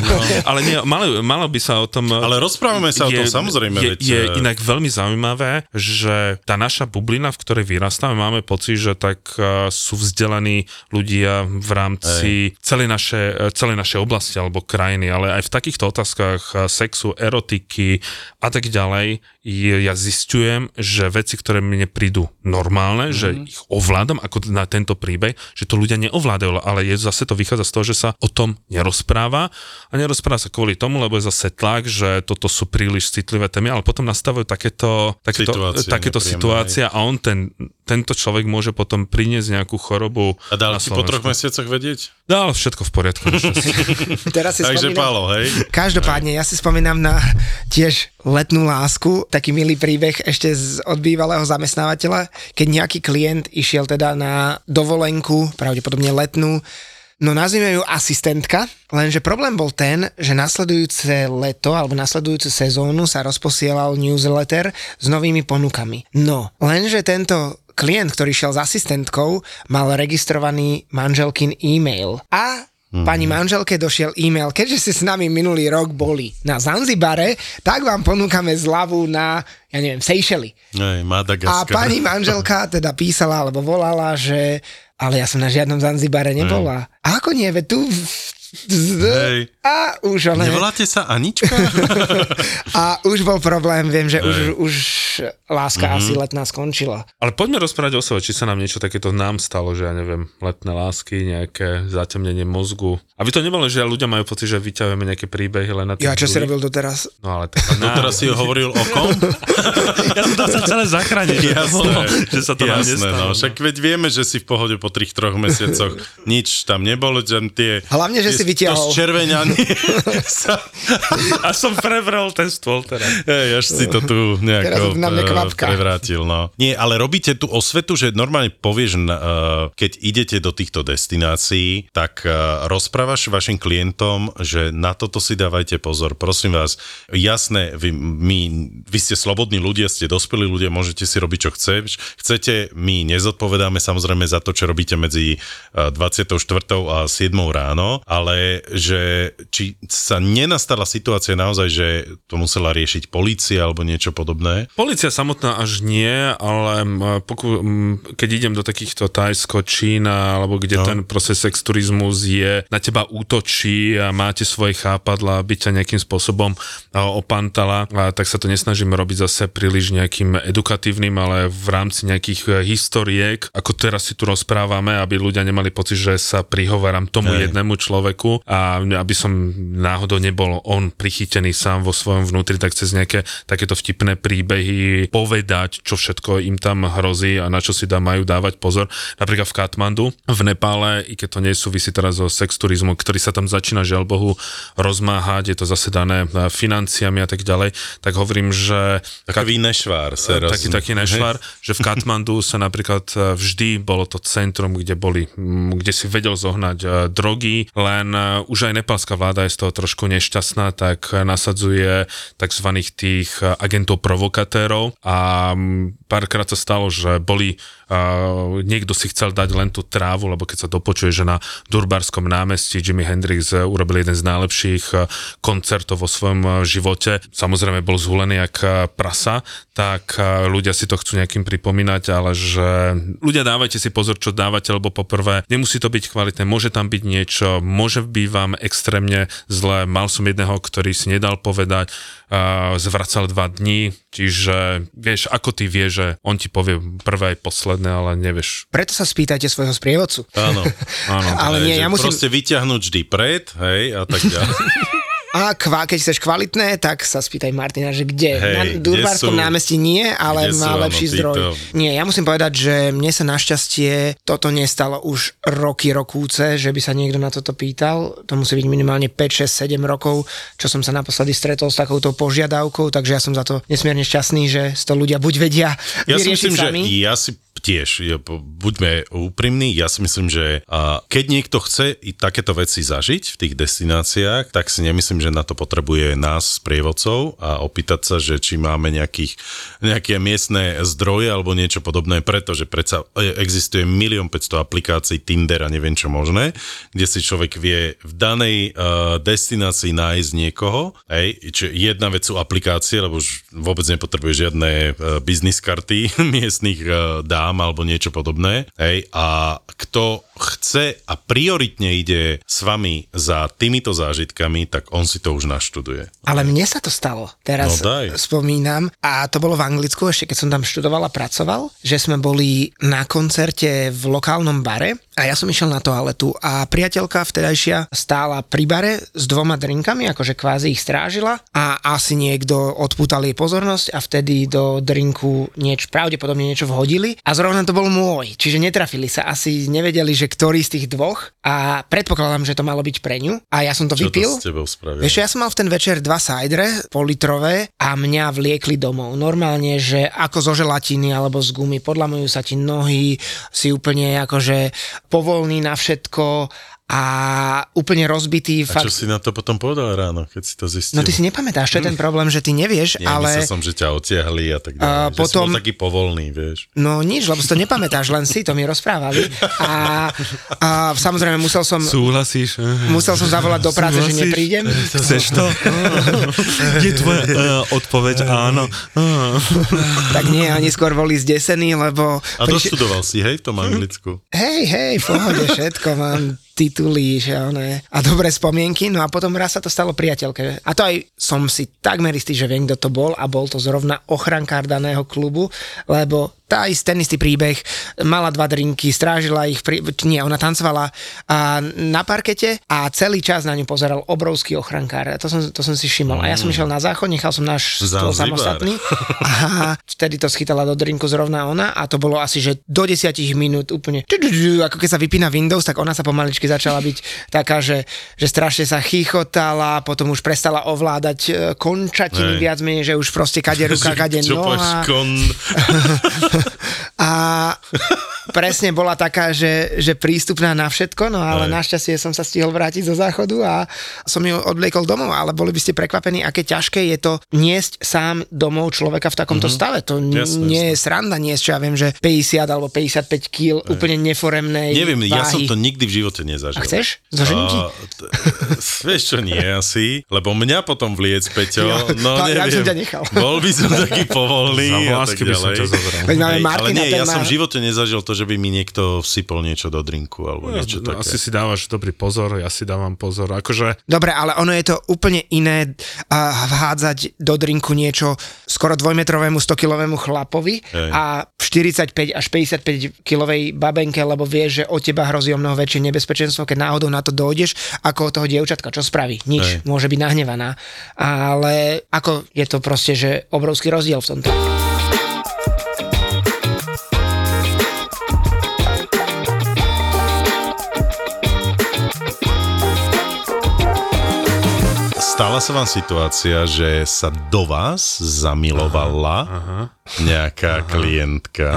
ale nie, malo, malo by sa o tom... Ale rozprávame sa o tom, samozrejme, Je, veď, je inak veľmi zaujímavé, že tá naša bublina, v ktorej vyrastáme, máme pocit, že tak eh, sú vzdelaní ľudia v rámci celej našej, eh, celej našej oblasti alebo krajiny, ale aj v takýchto otázkach eh, sexu, erotiky a tak ďalej, je, ja zistujem, že veci, ktoré mne prídu normálne, mm-hmm. že ich ovládam ako na tento príbeh, že to ľudia neovládajú, ale je zase to vychádza z toho, že sa o tom nerozpráva a nerozpráva sa kvôli tomu, lebo je zase tlak, že toto sú príliš citlivé témy, ale potom nastavujú takéto, takéto, Situácie takéto situácie a on ten, tento človek môže potom priniesť nejakú chorobu A dal ti po troch mesiacoch vedieť? Dal všetko v poriadku. Teraz si Takže spomínam, Palo, hej? Každopádne, ja si spomínam na tiež letnú lásku, taký milý príbeh ešte z, od bývalého zamestnávateľa, keď nejaký klient išiel teda na dovolenku, pravdepodobne letnú, No nazvime ju asistentka, lenže problém bol ten, že nasledujúce leto alebo nasledujúcu sezónu sa rozposielal newsletter s novými ponukami. No, lenže tento klient, ktorý šiel s asistentkou, mal registrovaný manželkin e-mail. A Pani manželke došiel e-mail, keďže ste s nami minulý rok boli na Zanzibare, tak vám ponúkame zľavu na, ja neviem, Seychely. A pani manželka teda písala alebo volala, že ale ja som na žiadnom Zanzibare nebola. A ako nie, veď tu v Hej. A už ale... Nevoláte sa Anička? A už bol problém, viem, že už, Hej. už láska Mhm. asi letná skončila. Ale poďme rozprávať o sebe, či sa nám niečo takéto nám stalo, že ja neviem, letné lásky, nejaké zatemnenie mozgu. A vy to nebolo, že ľudia majú pocit, že vyťahujeme nejaké príbehy len na tých Ja čo si robil doteraz? No ale tak... No teraz si hovoril o kom? ja som to chcel celé zachrániť, bolo, že sa to nám jasné, nestalo. no. Však veď vieme, že si v pohode po tých troch mesiacoch nič tam nebolo, že tie... Hlavne, že tie- si vytiahol. To zčerveňanie sa... A som prevrel ten stôl teraz. Hej, až si to tu nejako kvapka. prevrátil, no. Nie, ale robíte tú osvetu, že normálne povieš, eh, keď idete do týchto destinácií, tak eh, rozprávaš vašim klientom, že na toto si dávajte pozor. Prosím vás, jasné, vy, my, vy ste slobodní ľudia, ste dospelí ľudia, môžete si robiť, čo chceš. Chcete, my nezodpovedáme samozrejme za to, čo robíte medzi eh, 24. a 7. ráno, ale že či sa nenastala situácia naozaj, že to musela riešiť polícia alebo niečo podobné. Polícia samotná až nie, ale poku- keď idem do takýchto Tajsko, Čína, alebo kde No. ten proces sex turizmus je, na teba útočí a máte svoje chápadla, byť ťa nejakým spôsobom opantala, tak sa to nesnažím robiť zase príliš nejakým edukatívnym, ale v rámci nejakých e, historiek, ako teraz si tu rozprávame, aby ľudia nemali pocit, že sa prihováram tomu Hej. jednému človeku a aby som náhodou nebol on prichytený sám vo svojom vnútri, tak cez nejaké takéto vtipné príbehy povedať, čo všetko im tam hrozí a na čo si dá, majú dávať pozor. Napríklad v Katmandu, v Nepále, i keď to nesúvisí teraz so sex turizmu, ktorý sa tam začína žiaľ Bohu rozmáhať, je to zase dané e, financiami a tak ďalej, tak hovorím, že Takový nešvár. Sa roz... taký, taký nešvar, že v Katmandu sa napríklad e, vždy bolo to centrum, kde boli, mm, kde si vedel zohnať e, drogy, len e, už aj nepálska vláda je z toho trošku nešťastná, tak e, nasadzuje tzv. tých e, agentov provokatérov a mm, párkrát sa stalo, že boli uh, niekto si chcel dať len tú trávu, lebo keď sa dopočuje, že na Durbarskom námestí Jimi Hendrix eh, urobil jeden z najlepších eh, koncertov vo svojom eh, živote, samozrejme bol zhulený jak prasa, tak ľudia si to chcú nejakým pripomínať, ale že ľudia dávajte si pozor, čo dávate, lebo poprvé nemusí to byť kvalitné, môže tam byť niečo, môže byť vám extrémne zle. Mal som jedného, ktorý si nedal povedať, zvracal dva dní, čiže vieš, ako ty vieš, že on ti povie prvé aj posledné, ale nevieš. Preto sa spýtajte svojho sprievodcu. Áno. Áno, Ale nie, ja že musím... Proste vyťahnuť vždy pred, hej, a tak ďalej. A kva, keď chceš kvalitné, tak sa spýtaj Martina, že kde? Hej, Na Durbarskom sú- námestí nie, ale kde sú, má áno, lepší títo- zdroj. Nie, ja musím povedať, že mne sa našťastie toto nestalo už roky, rokúce, že by sa niekto na toto pýtal. To musí byť minimálne 5, 6, 7 rokov, čo som sa naposledy stretol s takouto požiadavkou, takže ja som za to nesmierne šťastný, že to ľudia buď vedia Ja si myslím, že sami. ja si tiež, buďme úprimní, ja si myslím, že keď niekto chce i takéto veci zažiť v tých destináciách, tak si nemyslím, že na to potrebuje nás, prievodcov a opýtať sa, že či máme nejakých, nejaké miestne zdroje alebo niečo podobné, pretože predsa e, existuje milión 500 aplikácií Tinder a neviem čo možné, kde si človek vie v danej destinácii nájsť niekoho, hej, čiže jedna vec sú aplikácie, lebo už vôbec nepotrebuje žiadne uh, biznis karty miestnych uh, dám alebo niečo podobné, hej, a kto chce a prioritne ide s vami za týmito zážitkami, tak on si to už naštuduje. Ale mne sa to stalo. Teraz No daj. spomínam. A to bolo v Anglicku, ešte keď som tam študoval a pracoval, že sme boli na koncerte v lokálnom bare a ja som išiel na toaletu a priateľka vtedajšia stála pri bare s dvoma drinkami, akože kvázi ich strážila a asi niekto odpútal jej pozornosť a vtedy do drinku nieč, pravdepodobne niečo vhodili a zrovna to bol môj, čiže netrafili sa, asi nevedeli, že ktorý z tých dvoch a predpokladám, že to malo byť pre ňu a ja som to Čo vypil. to s? Vieš, ja som mal v ten večer dva sajdre, politrové a mňa vliekli domov. Normálne, že ako zo želatiny alebo z gumy, podlamujú sa ti nohy, si úplne akože povolný na všetko a úplne rozbitý. a čo si na to potom povedal ráno, keď si to zistil? No ty si nepamätáš, čo je ten problém, že ty nevieš, Nie, ale... som, že ťa otiahli a tak ďalej. A že potom- si bol taký povolný, vieš. No nič, lebo si to nepamätáš, len si to mi rozprávali. A, a samozrejme musel som, Súhlasíš? musel som zavolať do práce, že neprídem. Chceš to? Je tvoja uh, odpoveď áno. Uh. Tak nie, oni skôr boli zdesení, lebo... A doštudoval si, hej, v tom Anglicku. Hej, hej, v pohode, všetko mám tituly že one, a dobré spomienky. No a potom raz sa to stalo priateľke. A to aj som si takmer istý, že viem, kto to bol a bol to zrovna ochrankár daného klubu, lebo tá ist, ten istý príbeh, mala dva drinky, strážila ich, pri, nie, ona tancovala a, na parkete a celý čas na ňu pozeral obrovský ochrankár. To som, to som si všimol. A ja som išiel na záchod, nechal som náš stôl samostatný a vtedy to schytala do drinku zrovna ona a to bolo asi, že do 10 minút úplne, ako keď sa vypína Windows, tak ona sa pomaličky začala byť taká, že, že strašne sa chichotala, potom už prestala ovládať e, končatiny Hej. viac menej, že už proste kade ruka, kade noha. kon... A presne bola taká, že, že prístupná na všetko, no ale Hej. našťastie som sa stihol vrátiť zo záchodu a som ju odvliekol domov, ale boli by ste prekvapení, aké ťažké je to niesť sám domov človeka v takomto stave. To n- Jasné, nie je sranda niesť, čo ja viem, že 50 alebo 55 kg úplne neforemnej Neviem, ja som váhy. to nikdy v živote nezažil. A chceš? Zožením ti? Vieš čo, nie asi, lebo mňa potom vliec, Peťo, no ja som neviem. ťa nechal. Bol by som taký povolný Za a tak vlásky by som ťa zobral. Ale nie, ja som v živote nezažil to, že by mi niekto vsypol niečo do drinku alebo niečo No, také. asi si dávaš dobrý pozor, ja si dávam pozor. Akože Dobre, ale ono je to úplne iné uh, vhádzať do drinku niečo skoro dvojmetrovému 100-kilovému chlapovi Hej. a 45 až 55 kilovej babenke, lebo vieš, že od teba hrozí o mnoho väčšie nebezpečenstvo, keď náhodou na to dojdeš, ako od toho dievčatka, čo spraví? Nič, Hej. môže byť nahnevaná. Ale ako je to proste, že obrovský rozdiel v tomto. Stala sa vám situácia, že sa do vás zamilovala aha. nejaká klientka,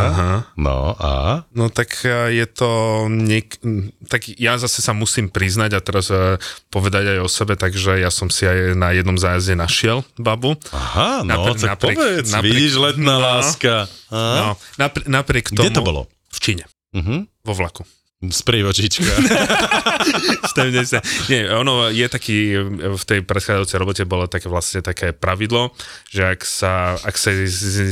no a... No tak e, je to niek- tak ja zase sa musím priznať a teraz e, povedať aj o sebe, takže ja som si aj na jednom zájazde našiel babu. Aha, no, Napr- tak napriek- povedz, napriek- vidíš, letná no. láska. No, napr- napriek tomu... Kde to bolo? V Číne, Mhm. vo vlaku. Z. Nie, ono je taký, v tej predchádzajúcej robote bolo také vlastne také pravidlo, že ak sa, ak sa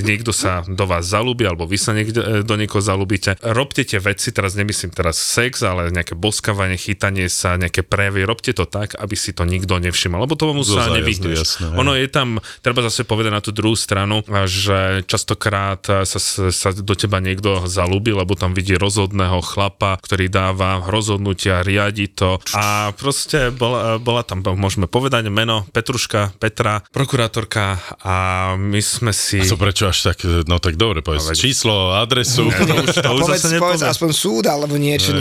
niekto sa do vás zalúbi, alebo vy sa niekde, do niekoho zalúbite, robte tie veci, teraz nemyslím teraz sex, ale nejaké boskávanie, chytanie sa, nejaké prejavy, robte to tak, aby si to nikto nevšimol, lebo tomu sa nevyhneš. jasné, ono je tam, treba zase povedať na tú druhú stranu, že častokrát sa, sa do teba niekto zalúbi, lebo tam vidí rozhodného chlapa, ktorý dáva rozhodnutia, riadi to a proste bola, bola tam, môžeme povedať, meno Petruška, Petra, prokurátorka a my sme si... A to prečo až tak, no tak dobre, povedz No, číslo, adresu. to už, to už Povedz, zase povedz aspoň súd alebo niečo.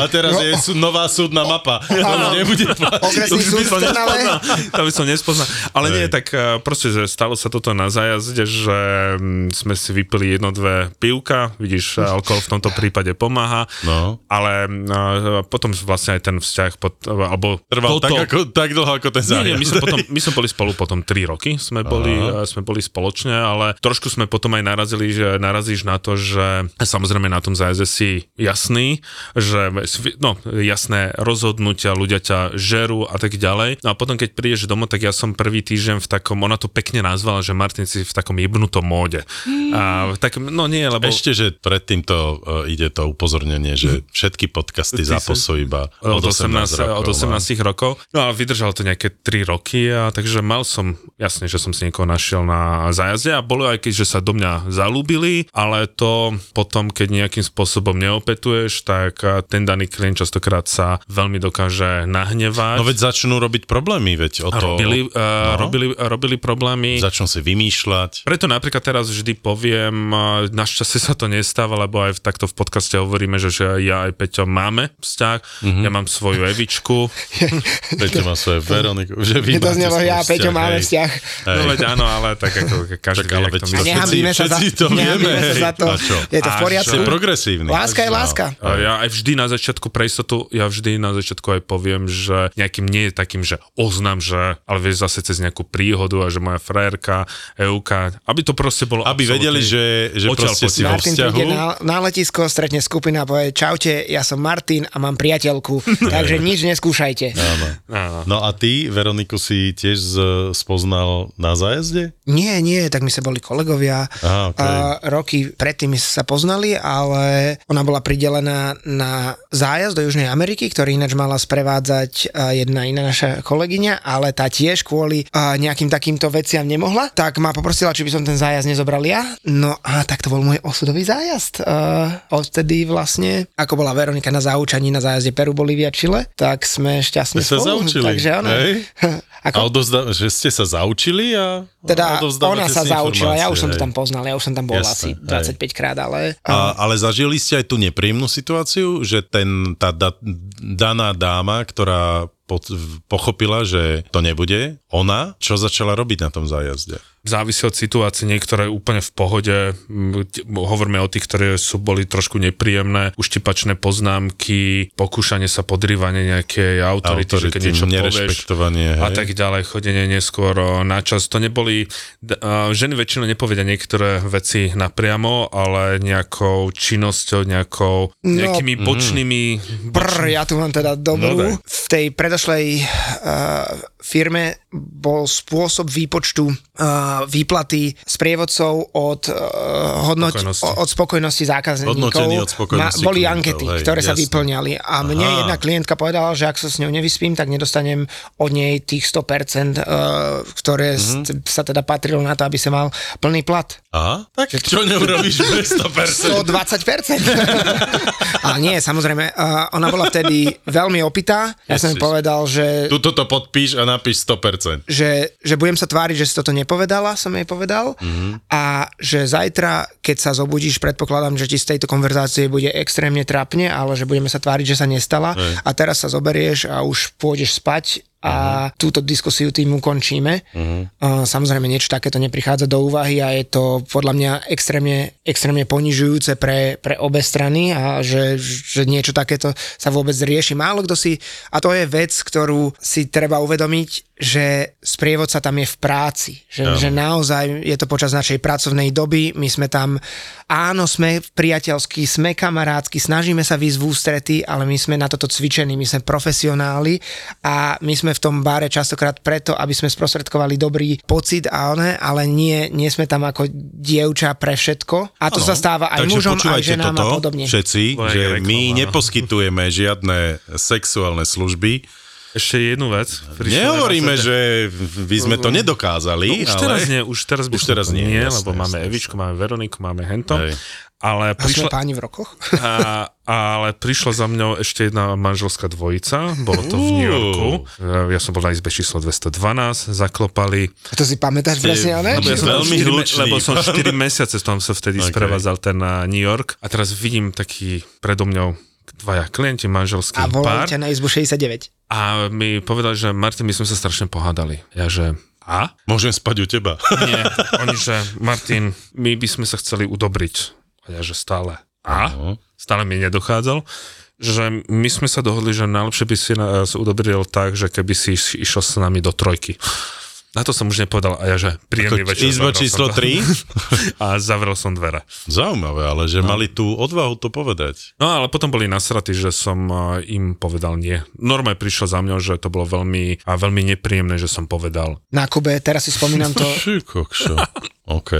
A teraz je sú- nová súdna mapa. To už nebude platiť. Okresný To by súd som nespoznal. To by som nespoznal. Ale nie, Hej. tak eh, proste, že stalo sa toto na zájazde, že mm, sme si vypili jedno, dve pivka, vidíš, alkohol v tomto prípade pomáha, No. ale eh, potom vlastne aj ten vzťah, pod, alebo Trval toto, tak, ako, tak dlho, ako ten nie, zájazd. nie, my sme, potom, my sme boli spolu potom 3 roky, sme boli, eh, sme boli spoločne, ale trošku sme potom aj narazili, že narazíš na to, že samozrejme na tom zájazde si jasný, že no, jasné rozhodnutia, ľudia ťa žerú a tak ďalej. No a potom, keď prídeš domov, tak ja som prvý týždeň v takom, ona to pekne nazvala, že Martin si v takom jebnutom móde. A tak, no nie, lebo... Ešte, že predtým to uh, ide to upozornenie, že všetky podcasty Ty iba od 18, rokov. od 18 rokov. No a vydržalo to nejaké 3 roky a takže mal som, jasne, že som si niekoho našiel na zájazde a bolo aj keď, že sa do mňa zalúbili, ale to potom, keď nejakým spôsobom neopetuješ, tak ten daný klient častokrát sa veľmi dokáže nahnevať. No veď začnú robiť problémy, veď o to... robili, uh, no. robili, robili problémy. Začnú si vymýšľať. Preto napríklad teraz vždy poviem, a našťastie sa to nestáva, lebo aj v, takto v podcaste hovoríme, že, že ja aj Peťo máme vzťah, mm-hmm. ja mám svoju Evičku, Peťo má svoje Veroniku. Že vy to znelo, ja a Peťo máme vzťah. Hej. No veď áno, ale tak ako každý Tak ale vie, to Nehambíme sa za- to vieme. sa za to. A čo? Je to v poriadku. Si progresívny. Láska je láska. A ja aj vždy na začiatku pre istotu, ja vždy na začiatku aj poviem, že nejakým nie je takým, že oznam, že ale vieš zase cez nejakú príhodu a že moja frajerka, Euka, aby to proste bolo Aby vedeli, že, že proste si vo vzťahu. na, na letisko, stretne skupina a povie, čaute, ja som Martin a mám priateľku, takže nič neskúšajte. Áno. Áno. No a ty, Veroniku, si tiež spoznal na zájazde? Nie, nie, tak my sa boli kolegovia. Á, okej. A roky predtým sa poznali, ale ona bola pridelená na zájazd do Južnej Ameriky, ktorý ináč mala sprevádzať jedna iná naša kolegyňa, ale tá tiež kvôli nejakým takýmto veciam nemohla, tak ma poprosila, či by som ten zájazd nezobral ja. No a tak to bol môj osudový zájazd. A odtedy vlastne, ako bola Veronika na zaučaní na zájazde Peru, Bolívia, Chile, tak sme šťastne sa spolu. zaučili, Takže ona, hej? A ako, odovzda- že ste sa zaučili a teda ona sa zaučila, ja už som to tam poznal, ja už som tam bol Jasné, asi hej. 25 krát, ale... A, ale zažili ste aj tú nepríjemnú situáciu, že ten, tá da, daná dáma, ktorá pochopila, že to nebude, ona, čo začala robiť na tom zájazde? Závisí od situácie, niektoré úplne v pohode, hovoríme o tých, ktoré sú boli trošku nepríjemné, uštipačné poznámky, pokúšanie sa podrývanie nejakej autority, že keď Autority, niečo povieš nerešpektovanie, a hej? tak ďalej, chodenie neskôr na čas. To neboli, ženy väčšinou nepovedia niektoré veci napriamo, ale nejakou činnosťou, nejakou, No, nejakými bočnými... Brr, ja tu mám teda dobrú. No v tej predošlej uh, firme bol spôsob výpočtu uh, výplaty sprievodcov od, uh, hodnoť, Spokojnosti. od spokojnosti zákazníkov. Od spokojnosti boli klientov, ankety, hej, ktoré sa jasné. vyplňali. A mne Aha. jedna klientka povedala, že ak sa s ňou nevyspím, tak nedostanem od nej tých 100%, uh, ktoré Mhm. mm-hmm. sa teda patrilo na to, aby sa mal plný plat. Aha, tak čo neurobíš bez 100%? 120%. Ale nie, samozrejme, uh, ona bola vtedy veľmi opitá. Ja som Ježiš. povedal, že, Tuto to podpíš a napíš 100%. že, že budem sa tváriť, že si toto nepovedala, som jej povedal. Mm-hmm. A že zajtra, keď sa zobudíš, predpokladám, že ti z tejto konverzácie bude extrémne trapne, ale že budeme sa tváriť, že sa nestala. Hej. A teraz sa zoberieš a už pôjdeš spať a uh-huh. túto diskusiu tým ukončíme. Uh-huh. Uh, samozrejme, niečo takéto neprichádza do úvahy a je to podľa mňa extrémne, extrémne ponižujúce pre, pre obe strany a že, že niečo takéto sa vôbec rieši. Málo kto si, a to je vec, ktorú si treba uvedomiť, že sprievodca tam je v práci. Že, že naozaj je to počas našej pracovnej doby. My sme tam, áno, sme priateľskí, sme kamarátsky, snažíme sa výsť v ústrety, ale my sme na toto cvičení, my sme profesionáli a my sme v tom bare častokrát preto, aby sme sprostredkovali dobrý pocit a one, ale nie, nie sme tam ako dievča pre všetko. A to Áno. sa stáva aj Takže mužom, aj ženám toto, a podobne. všetci, To je že my no. neposkytujeme žiadne sexuálne služby. Ešte jednu vec. Nehovoríme, že by sme to nedokázali, No, už ale... teraz nie, už teraz by Už teraz nie, nie, jasné, lebo máme jasné, Evičku, máme Veroniku, máme Hento. Hej. Ale A sme prišla, páni v rokoch? a, ale prišla za mňou ešte jedna manželská dvojica, bolo to v New Yorku. Ja som bol na izbe číslo 212, zaklopali. A to si pamätáš presne, ale? Lebo ja som Veľmi 4, me- hlučný. lebo som 4 mesiace som sa vtedy Okay. okay. sprevádzal ten na New York a teraz vidím taký predo mňou dvaja klienti, manželský A volali pár ťa na izbu 69. a mi povedali, že Martin, my sme sa strašne pohádali. Ja že, a? Môžem spať u teba. Nie, oni, že Martin, my by sme sa chceli udobriť. A ja, že stále. A? No. Stále mi nedochádzal že my sme sa dohodli, že najlepšie by si nás udobril tak, že keby si iš- išiel s nami do trojky. Na to som už nepovedal a ja, že príjemný Ako večer. izba číslo som to. 3? A zavrel som dvere. Zaujímavé, ale že mali tú odvahu to povedať. No ale potom boli nasratí, že som a, im povedal nie. Normálne prišlo za mňou, že to bolo veľmi, a veľmi nepríjemné, že som povedal. Na Kube, teraz si spomínam to, Fy, kokšo. OK.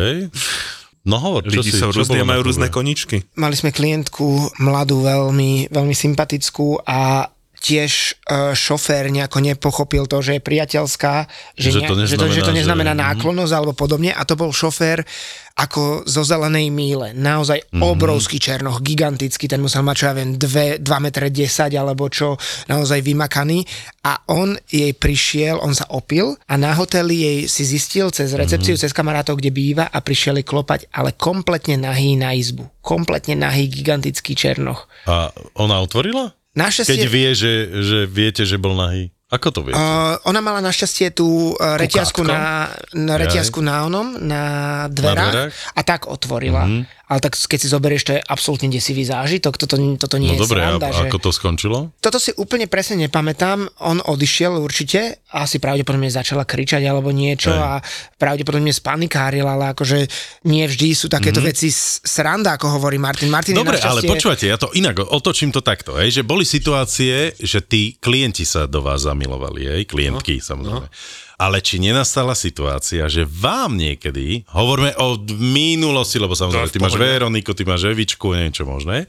No hovor, čo Ľudí si, sú na majú rôzne koničky. mali sme klientku mladú, veľmi, veľmi sympatickú a tiež e, šofér nejako nepochopil to, že je priateľská, že, Že to že, to, že to neznamená, neznamená že- náklonnosť alebo podobne a to bol šofér ako zo zelenej míle, naozaj Mhm. obrovský černoch, gigantický, ten musel mať čo ja viem, 2, 2 m 10 alebo čo, naozaj vymakaný a on jej prišiel, on sa opil a na hoteli jej si zistil cez recepciu, Mhm. cez kamarátov, kde býva a prišiel jej klopať, ale kompletne nahý na izbu. Kompletne nahý, gigantický černoch. A ona otvorila? Keď Našťastie, vie, že, že viete, že bol nahý. Ako to viete? Uh, ona mala našťastie tú uh, reťazku na, na reťazku na onom, na dverách, dverách? a tak otvorila. Mm-hmm. Ale tak keď si zoberieš, to je absolútne desivý zážitok, toto, toto nie no je dobre, a sranda, že... ako to skončilo? Toto si úplne presne nepamätám, on odišiel určite, asi pravdepodobne začala kričať alebo niečo Hej. a pravdepodobne spanikáril, ale akože nie vždy sú takéto mm-hmm. veci sranda, ako hovorí Martin. Martin. Dobre, ale počúvate, ja to inak otočím to takto, hej, že boli situácie, že tí klienti sa do vás zamilovali, hej, klientky no, samozrejme. Ale či nenastala situácia, že vám niekedy, hovoríme o minulosti, lebo samozrejme, ty máš. Veroniku, ty máš Evičku, niečo možné,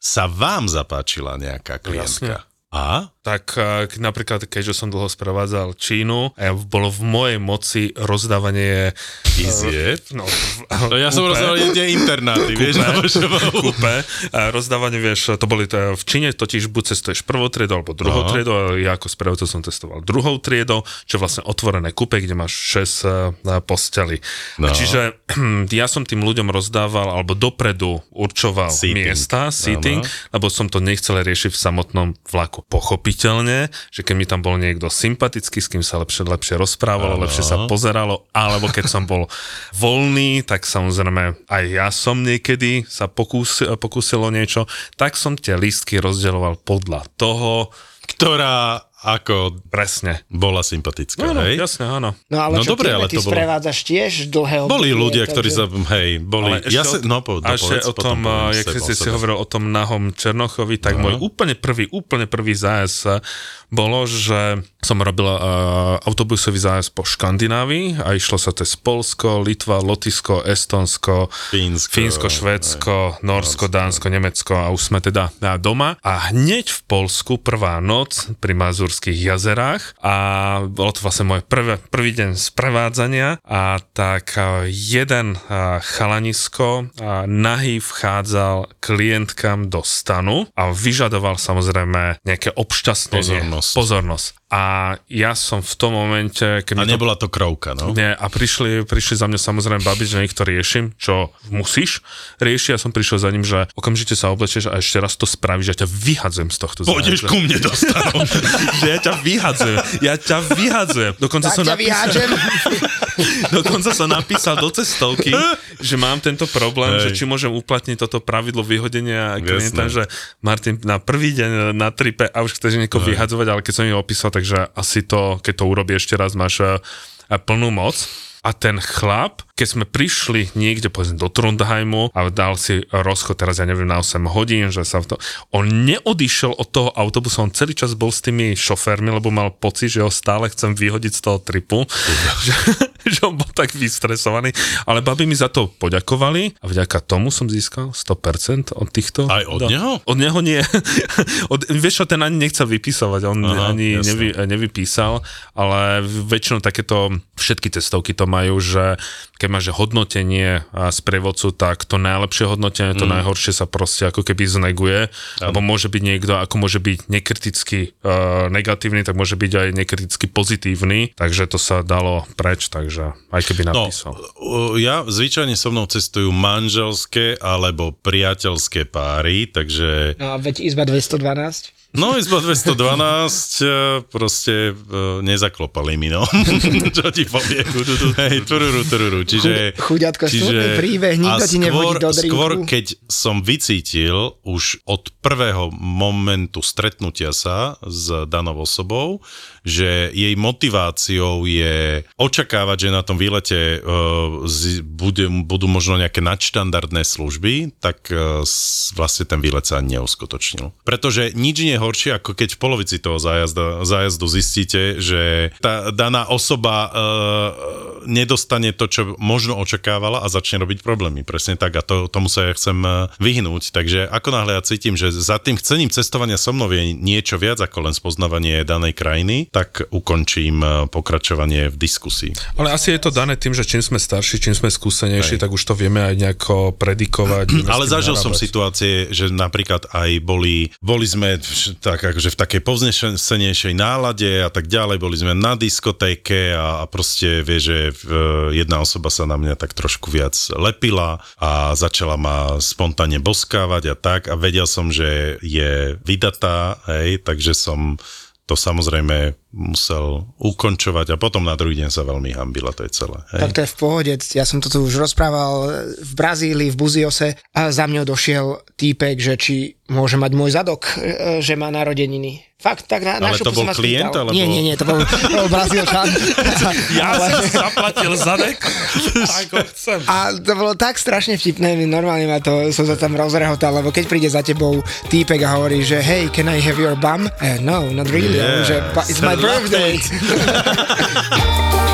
sa vám zapáčila nejaká klientka. A? Tak k- napríklad, keďže som dlho sprevádzal Čínu, a bolo v mojej moci rozdávanie... Iziet? No, No ja som kúpe. rozprával, kde internáty, vieš, Kúpe. bolo? kúpe. Rozdávanie, vieš, to boli to v Číne, totiž buď cestuješ prvou triedou alebo druhou Aha. triedou, ja ako sprievodca som testoval druhou triedou, čo je vlastne otvorené kúpe, kde máš 6 posteli. No. Čiže ja som tým ľuďom rozdával, alebo dopredu určoval Seating. miesta, seating, Áno. lebo som to nechcel riešiť v samotnom vlaku. Pochopiteľne, že keď mi tam bol niekto sympatický, s kým sa lepšie, lepšie rozprávalo, lepšie sa pozeralo, alebo keď som bol voľný, tak samozrejme aj ja som niekedy sa pokúsil, pokúsilo niečo, tak som tie lístky rozdeľoval podľa toho, Ktorá ako presne. bola sympatická, Áno, hej? jasne, áno. No ale No čo, dobre, ale ty to bolo- sprevádzaš tiež dlhé obdobie. Boli ľudia, ktorí sa, hej, boli, Ale ja ešte sa, no, po, a ešte povedz, o tom, jak si, si hovoril o tom nahom Černochovi, tak môj úplne prvý, úplne prvý zájazd bolo, že som robil uh, autobusový zájazd po Škandinávii a išlo sa cez Polsko, Litva, Lotisko, Estonsko, Fínsko, Fínsko Švédsko, Norsko, Dánsko, Nemecko a už sme teda doma. A hneď v Polsku prvá noc pri Mazurských jazerách a bolo to vlastne môj prvé, prvý deň sprevádzania a tak eh, jeden eh, chalanisko eh, nahý vchádzal klientkam do stanu a vyžadoval samozrejme nejaké obšťastnenie. Pozornosť. Pozornosť. A ja som v tom momente, keď A mi to nebola to krovka, no? nie, a prišli, prišli za mňa samozrejme babi, že nech to riešim, čo musíš riešiť. Ja som prišiel za ním, že okamžite sa oblečieš a ešte raz to spravíš, že ja ťa vyhadzujem z tohto Pôjdeš zájazdu. ku mne do stanu. že ja ťa vyhadzujem. Ja ťa vyhadzujem. Dokonca Tak som ťa napísal. dokonca som napísal do cestovky, že mám tento problém, Hej. že či môžem uplatniť toto pravidlo vyhodenia klienta, Jasné. že Martin na prvý deň na tripe a už chceš niekoho vyhadzovať, ale keď som im opísal, takže asi to, keď to urobí ešte raz, máš eh, plnú moc. A ten chlap, keď sme prišli niekde, povedzme, do Trondheimu a dal si rozchod, teraz ja neviem, na 8 hodín, že sa v to... On neodišiel od toho autobusu, on celý čas bol s tými šoférmi, lebo mal pocit, že ho stále chcem vyhodiť z toho tripu, že, že on bol tak vystresovaný. Ale babi mi za to poďakovali a vďaka tomu som získal 100% od týchto. Aj od neho? Od neho nie. od, vieš čo, ten ani nechcel vypisovať, on Aha, ani nevy, nevypísal, ale väčšinou takéto všetky testovky to majú, že keď máš hodnotenie z prievodcu, tak to najlepšie hodnotenie, to Mm. najhoršie sa proste ako keby zneguje, lebo môže byť niekto, ako môže byť nekriticky uh, negatívny, tak môže byť aj nekriticky pozitívny, takže to sa dalo preč, takže aj keby No, napísal. uh, ja zvyčajne so mnou cestujú manželské alebo priateľské páry, takže No a veď izba 212. no izba 212 eh, proste eh, nezaklopali mi, no. Čo ti poviem? Hej, tururu, tururu. Čiže, Chu- chuďatko, smutný príbeh, nikto ti nevodí do drinku. Skôr, keď som vycítil už od prvého momentu stretnutia sa s danou osobou, že jej motiváciou je očakávať, že na tom výlete uh, z, bude, budú možno nejaké nadštandardné služby, tak uh, vlastne ten výlet sa neuskutočnil. Pretože nič je horšie, ako keď v polovici toho zájazda, zájazdu zistíte, že tá daná osoba uh, nedostane to, čo možno očakávala a začne robiť problémy. Presne tak a to, tomu sa ja chcem uh, vyhnúť. Takže ako náhle ja cítim, že za tým chcením cestovania so mnou je niečo viac ako len spoznávanie danej krajiny, tak ukončím uh, pokračovanie v diskusii. Ale asi je to dané tým, že čím sme starší, čím sme skúsenejší, tak už to vieme aj nejako predikovať. Ale zažil som narábať. situácie, že napríklad aj boli, boli sme tak akože v takej povznesenejšej nálade a tak ďalej, boli sme na diskotéke a, a proste vie, že e, jedna osoba sa na mňa tak trošku viac lepila a začala ma spontánne boskávať a tak. A vedel som, že je vydatá, hej, takže som to samozrejme musel ukončovať a potom na druhý deň sa veľmi hambila, to je celé. Hej? Tak to je v pohode. Ja som to tu už rozprával v Brazílii, v Buziose a za mňou došiel týpek, že či môže mať môj zadok, e, že má narodeniny. Fakt, tak na, Ale to bol klient, spýtal. alebo- Nie, nie, nie, to bol, to bol Brazílčan. Ja som zaplatil zadek, tak ho chcem. A to bolo tak strašne vtipné, normálne ma to, som sa tam rozrehotal, lebo keď príde za tebou týpek a hovorí, že hey, can I have your bum? Uh, no, not really, Yeah. že "But it's my birthday. birthday.